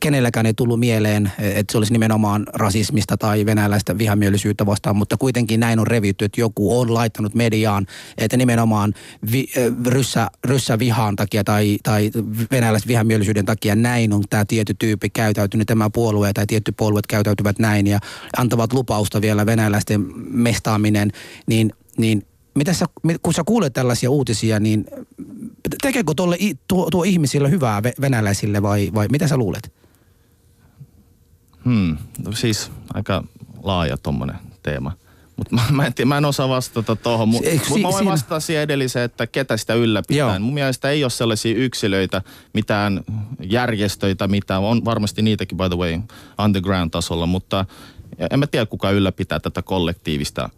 Kenelläkään ei tullut mieleen, että se olisi nimenomaan rasismista tai venäläistä vihamielisyyttä vastaan, mutta kuitenkin näin on revitty, että joku on laittanut mediaan, että nimenomaan vi, ryssä, ryssä vihaan takia tai, tai venäläisen vihamielisyyden takia näin on tämä tietty tyyppi käytäytynyt, tämä puolue tai tietty puolueet käytäytyvät näin ja antavat lupausta vielä venäläisten mestaaminen, niin, niin mitä sä, kun sä kuulet tällaisia uutisia, niin tekeekö tolle, i- tuo, tuo ihmisille hyvää ve- venäläisille vai, vai mitä sä luulet? Hmm, no siis aika laaja tommonen teema. Mutta mä, mä, en tiedä, mä en osaa vastata tuohon, mutta Eikö mut si- mä voin siinä- vastata siihen edelliseen, että ketä sitä ylläpitää. Joo. Mun mielestä ei ole sellaisia yksilöitä, mitään järjestöitä, mitä on varmasti niitäkin by the way underground-tasolla, mutta en mä tiedä kuka ylläpitää tätä kollektiivista.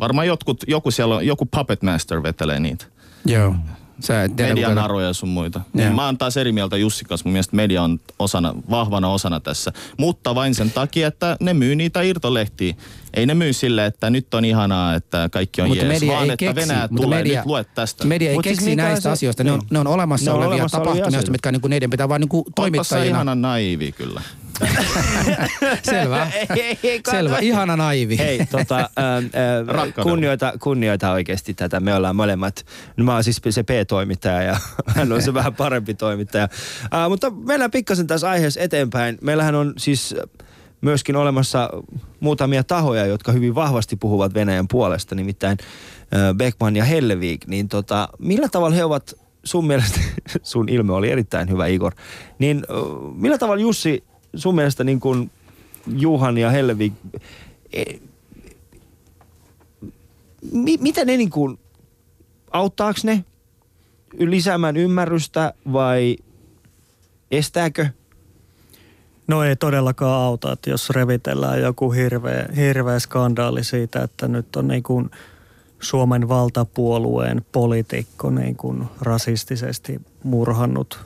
Varmaan jotkut, joku siellä on, joku puppet master vetelee niitä. Joo. Sä et tiedä, Median kuka- naroja sun muita. Joo. Mä oon taas eri mieltä Jussi kanssa. Mun mielestä media on osana, vahvana osana tässä. Mutta vain sen takia, että ne myy niitä irtolehtiä. Ei ne myy sille, että nyt on ihanaa, että kaikki on Mutta jees, media vaan ei että keksi, Venäjä mutta tulee, media, nyt luet tästä. Media ei Mut siis keksi mikä näistä se- asioista. Ne on, niin. ne on olemassa Ne on olevia olemassa olevia tapahtumia, asioita. mitkä niinku niiden pitää vaan niinku toimittajina. ihana naivi kyllä. [LAUGHS] Selvä. Ei, ei, kato. Selvä. Ihana naivi. Hei, tota, ää, [LAUGHS] ää, Rakkaudella. kunnioita, kunnioita oikeasti tätä. Me ollaan molemmat. No, mä oon siis se P-toimittaja ja [LAUGHS] hän on se vähän parempi toimittaja. Ää, mutta mennään pikkasen tässä aiheessa eteenpäin. Meillähän on siis myöskin olemassa muutamia tahoja, jotka hyvin vahvasti puhuvat Venäjän puolesta, nimittäin ää, Beckman ja Hellevik. Niin tota, millä tavalla he ovat sun mielestä, sun ilme oli erittäin hyvä Igor, niin millä tavalla Jussi sun mielestä niin kuin Juhan ja Hellevik, e, mi, mitä ne niin kuin, auttaako ne lisäämään ymmärrystä vai estääkö? No ei todellakaan auta, että jos revitellään joku hirveä, hirveä skandaali siitä, että nyt on niin kuin Suomen valtapuolueen poliitikko niin kuin rasistisesti murhannut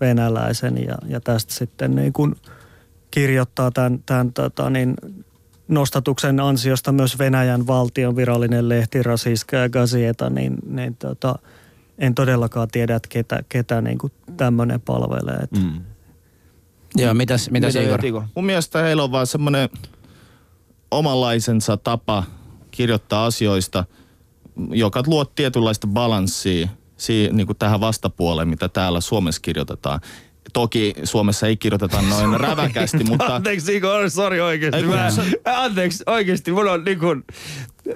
venäläisen ja, ja tästä sitten niin kuin kirjoittaa tämän, tämän tota niin, nostatuksen ansiosta myös Venäjän valtion virallinen lehti Rasiska ja Gazeta, niin, niin tota, en todellakaan tiedä, että ketä, ketä niin kuin tämmöinen palvelee. Että Mm. Joo, mitäs, mitäs Igor? Igor? Mun mielestä heillä on vaan semmoinen omanlaisensa tapa kirjoittaa asioista, joka luo tietynlaista balanssia siihen, niin kuin tähän vastapuoleen, mitä täällä Suomessa kirjoitetaan. Toki Suomessa ei kirjoiteta noin räväkästi, mutta Anteeksi Igor, sori oikeesti. Ei, Mä, sä- anteeksi oikeesti, mulla on niin kuin,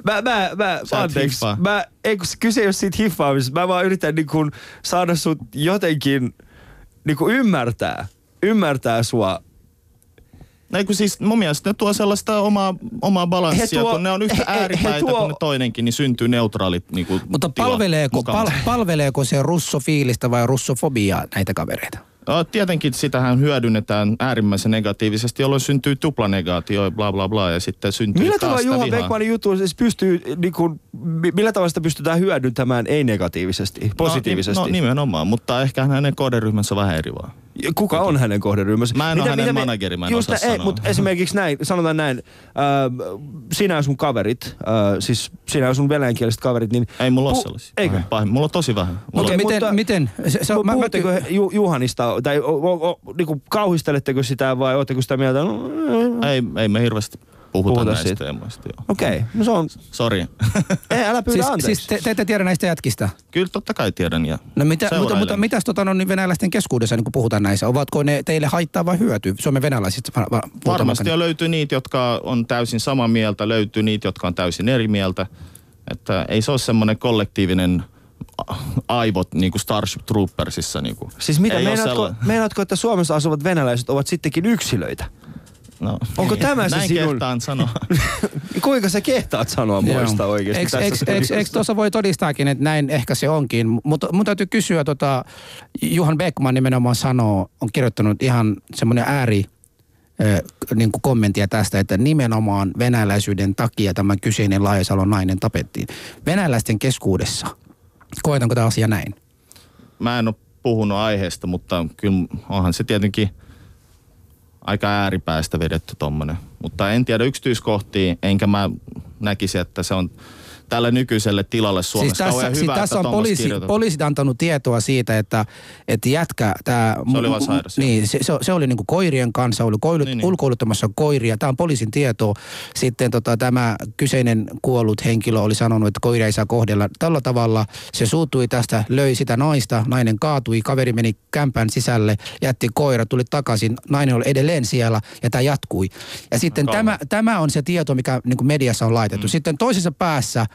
mä, mä, mä, anteeksi. hiffaa. Mä, ei kun kyse ei ole siitä hiffaamisesta. Mä vaan yritän niin kuin saada sut jotenkin niin kuin ymmärtää, ymmärtää sua. Ei kun siis mun mielestä ne tuo sellaista omaa, omaa balanssia, He tuo- kun ne on yhtä he- he- he ääripäitä tuo- kuin ne toinenkin, niin syntyy neutraalit niin kuin Mutta palveleeko, pal, palveleeko se russofiilistä vai russofobiaa näitä kavereita? No, tietenkin sitähän hyödynnetään äärimmäisen negatiivisesti, jolloin syntyy tuplanegaatio ja bla bla bla ja sitten syntyy Millä taas tavalla Juha. Beckmanin juttu siis pystyy, niin kuin, mi- millä tavalla sitä pystytään hyödyntämään ei-negatiivisesti, positiivisesti? No, no nimenomaan, mutta ehkä hänen kohderyhmänsä on vähän eri vaan. Kuka on hänen kohderyhmänsä? Mä en oo hänen manageri, mä en just osaa ei, sanoa. Mutta esimerkiksi näin, sanotaan näin, äh, sinä ja sun kaverit, äh, siis sinä ja sun venäjänkieliset kaverit, niin... Ei mulla ole sellaisia. Eikö? Pahin. Mulla on tosi vähän. Mulla Okei, miten, mutta- miten? Se, se, on- mä, mä, Puhutteko he Ju, Juhanista, tai o, o, o, niinku, kauhisteletteko sitä vai oletteko sitä mieltä? No, on, ei, ei me hirveästi puhuta Puhuta näistä siitä. teemoista. Okei, okay. no se on... Sori. [LAUGHS] Ei, älä pyydä siis, anteeksi. siis te, te ette tiedä näistä jätkistä? Kyllä totta kai tiedän. Ja No mitä, mutta, mutta mitäs tota, no, niin venäläisten keskuudessa niin kun puhutaan näissä? Ovatko ne teille haittaa vai hyöty? Suomen venäläisistä va- va- Varmasti jo löytyy niitä, jotka on täysin samaa mieltä, löytyy niitä, jotka on täysin eri mieltä. Että ei se ole semmoinen kollektiivinen aivot niin kuin Starship Troopersissa. Niin kuin. Siis mitä, meinaatko, sella- meinaatko, että Suomessa asuvat venäläiset ovat sittenkin yksilöitä? No, Onko tämä se näin sinun- kehtaan sanoa. [LAUGHS] Kuinka sä kehtaat sanoa muista oikeasti tässä eikö studiossa? tuossa voi todistaakin, että näin ehkä se onkin. Mutta mun täytyy kysyä, tota, Juhan Beckman nimenomaan sanoo, on kirjoittanut ihan semmoinen ääri niin kuin kommenttia tästä, että nimenomaan venäläisyyden takia tämä kyseinen Laajasalon nainen tapettiin. Venäläisten keskuudessa. Koetanko tämä asia näin? Mä en ole puhunut aiheesta, mutta kyllä onhan se tietenkin aika ääripäästä vedetty tommonen. Mutta en tiedä yksityiskohtia, enkä mä näkisi, että se on tälle nykyiselle tilalle Suomessa siis tässä, kauhean siis hyvä, tässä on poliisi, poliisit antanut tietoa siitä, että, että jätkä, tämä... Se oli vaan sairas. Niin, se, se, se oli niinku koirien kanssa, oli koilut, Niin, niin, ulkoiluttamassa koiria. Tämä on poliisin tieto. Sitten tota, tämä kyseinen kuollut henkilö oli sanonut, että koiria ei saa kohdella tällä tavalla. Se suuttui tästä, löi sitä naista, nainen kaatui, kaveri meni kämpän sisälle, jätti koira, tuli takaisin, nainen oli edelleen siellä ja tämä jatkui. Ja sitten tämä, tämä on se tieto, mikä niin mediassa on laitettu. Mm. Sitten toisessa päässä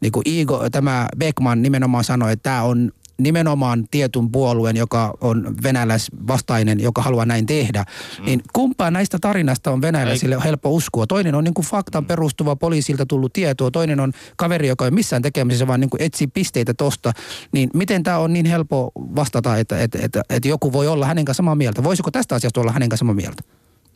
niin kuin Igo, tämä Beckman nimenomaan sanoi, että tämä on nimenomaan tietyn puolueen, joka on venäläisvastainen, joka haluaa näin tehdä, mm. niin kumpaa näistä tarinasta on venäläisille Ei. helppo uskoa? Toinen on niin kuin faktan perustuva poliisilta tullut tietoa, toinen on kaveri, joka ei missään tekemisessä, vaan niin kuin etsii pisteitä tosta. Niin miten tämä on niin helppo vastata, että, että, että, että joku voi olla hänen kanssa samaa mieltä? Voisiko tästä asiasta olla hänen kanssa samaa mieltä?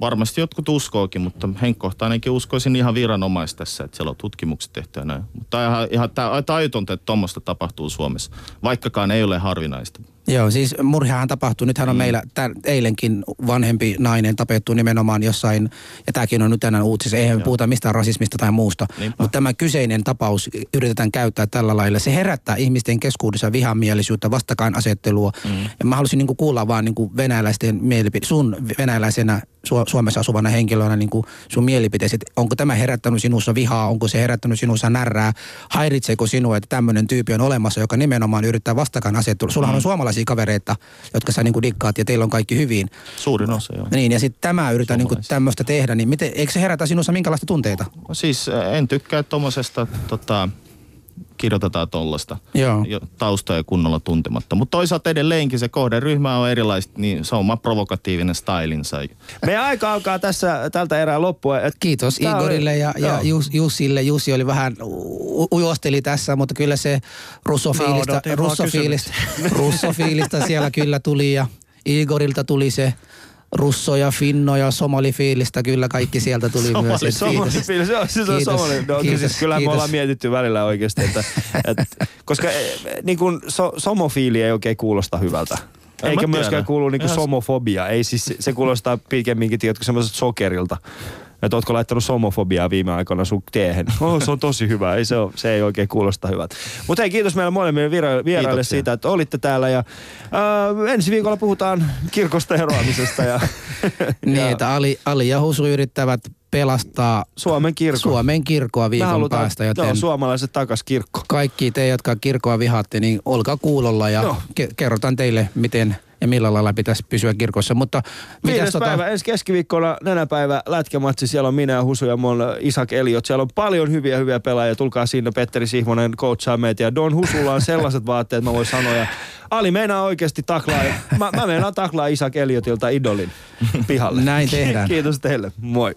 Varmasti jotkut uskookin, mutta henkkohtainenkin uskoisin ihan viranomaista tässä, että siellä on tutkimukset tehty ja näin. Mutta ihan, ihan tajutonta, että tuommoista tapahtuu Suomessa, vaikkakaan ei ole harvinaista. Joo, siis murhahan tapahtui. Nythän on mm. meillä tämän, eilenkin vanhempi nainen tapettu nimenomaan jossain, ja tämäkin on nyt tänään uutisissa. Eihän Joo. puhuta mistään rasismista tai muusta. Niinpä. Mutta tämä kyseinen tapaus yritetään käyttää tällä lailla. Se herättää ihmisten keskuudessa vihamielisyyttä, vastakainasettelua. Mm. Ja mä haluaisin niin kuulla vaan niin venäläisten mielipiteet, sun venäläisenä Suomessa asuvana henkilönä niin sun mielipiteesi. Onko tämä herättänyt sinussa vihaa, onko se herättänyt sinussa närrää, häiritseekö sinua, että tämmöinen tyyppi on olemassa, joka nimenomaan yrittää vastakainasettelua. Sullahan mm. on suomalaisia sellaisia kavereita, jotka sä niinku dikkaat ja teillä on kaikki hyvin. Suurin osa, joo. Niin, ja sitten tämä yritän niinku tämmöistä tehdä, niin miten, eikö se herätä sinussa minkälaista tunteita? No siis en tykkää tuommoisesta tota, kirjoitetaan tuollaista taustoja kunnolla tuntematta. Mutta toisaalta edelleenkin se kohderyhmä on erilaista, niin se on oma provokatiivinen stylinsa. Meidän aika alkaa tässä tältä erää loppua. Et Kiitos Igorille oli, ja, ja Jus, Jussille. Jussi oli vähän ujosteli tässä, mutta kyllä se russofiilistä, russofiilistä, [LAUGHS] russofiilistä siellä kyllä tuli ja Igorilta tuli se Russo ja Finno ja Somali-fiilistä, kyllä kaikki sieltä tuli somali, myös. Somali-fiilis, joo, siis on Somali. No, kiitos, siis kyllä kiitos. me ollaan mietitty välillä oikeasti, että, että koska eh, niin kuin so, somofiili ei oikein kuulosta hyvältä. En Eikä myöskään kuulu niinku somofobia. Ei siis, se kuulostaa pikemminkin, tiedätkö, semmoiset sokerilta että ootko laittanut somofobiaa viime aikoina sun tiehen. [LAUGHS] Oh, se on tosi hyvä, ei se, ole, se ei oikein kuulosta hyvältä. Mutta hei, kiitos meille molemmille vieraille siitä, että olitte täällä ja äh, ensi viikolla puhutaan kirkosta eroamisesta. Ja, [LAUGHS] niin, ja, että Ali, Ali ja Husu yrittävät pelastaa Suomen kirkko. Suomen kirkkoa viikon halutaan, päästä. Joten joo, suomalaiset takas kirkko. Kaikki te, jotka kirkkoa vihaatte, niin olkaa kuulolla ja ke- kerrotaan teille, miten ja millä lailla pitäisi pysyä kirkossa. Mutta Viides tota... päivä, ensi keskiviikkona nenäpäivä lätkämatsi. Siellä on minä Husu ja mun Isak Eliot. Siellä on paljon hyviä hyviä pelaajia. Tulkaa sinne, Petteri Sihvonen coachaa meitä. Ja Don Husulla on sellaiset vaatteet, mä voin sanoa. Ja Ali meinaa oikeasti taklaa. Mä, mä meinaan taklaa Isak Eliotilta idolin pihalle. Näin tehdään. [LAUGHS] Kiitos teille. Moi.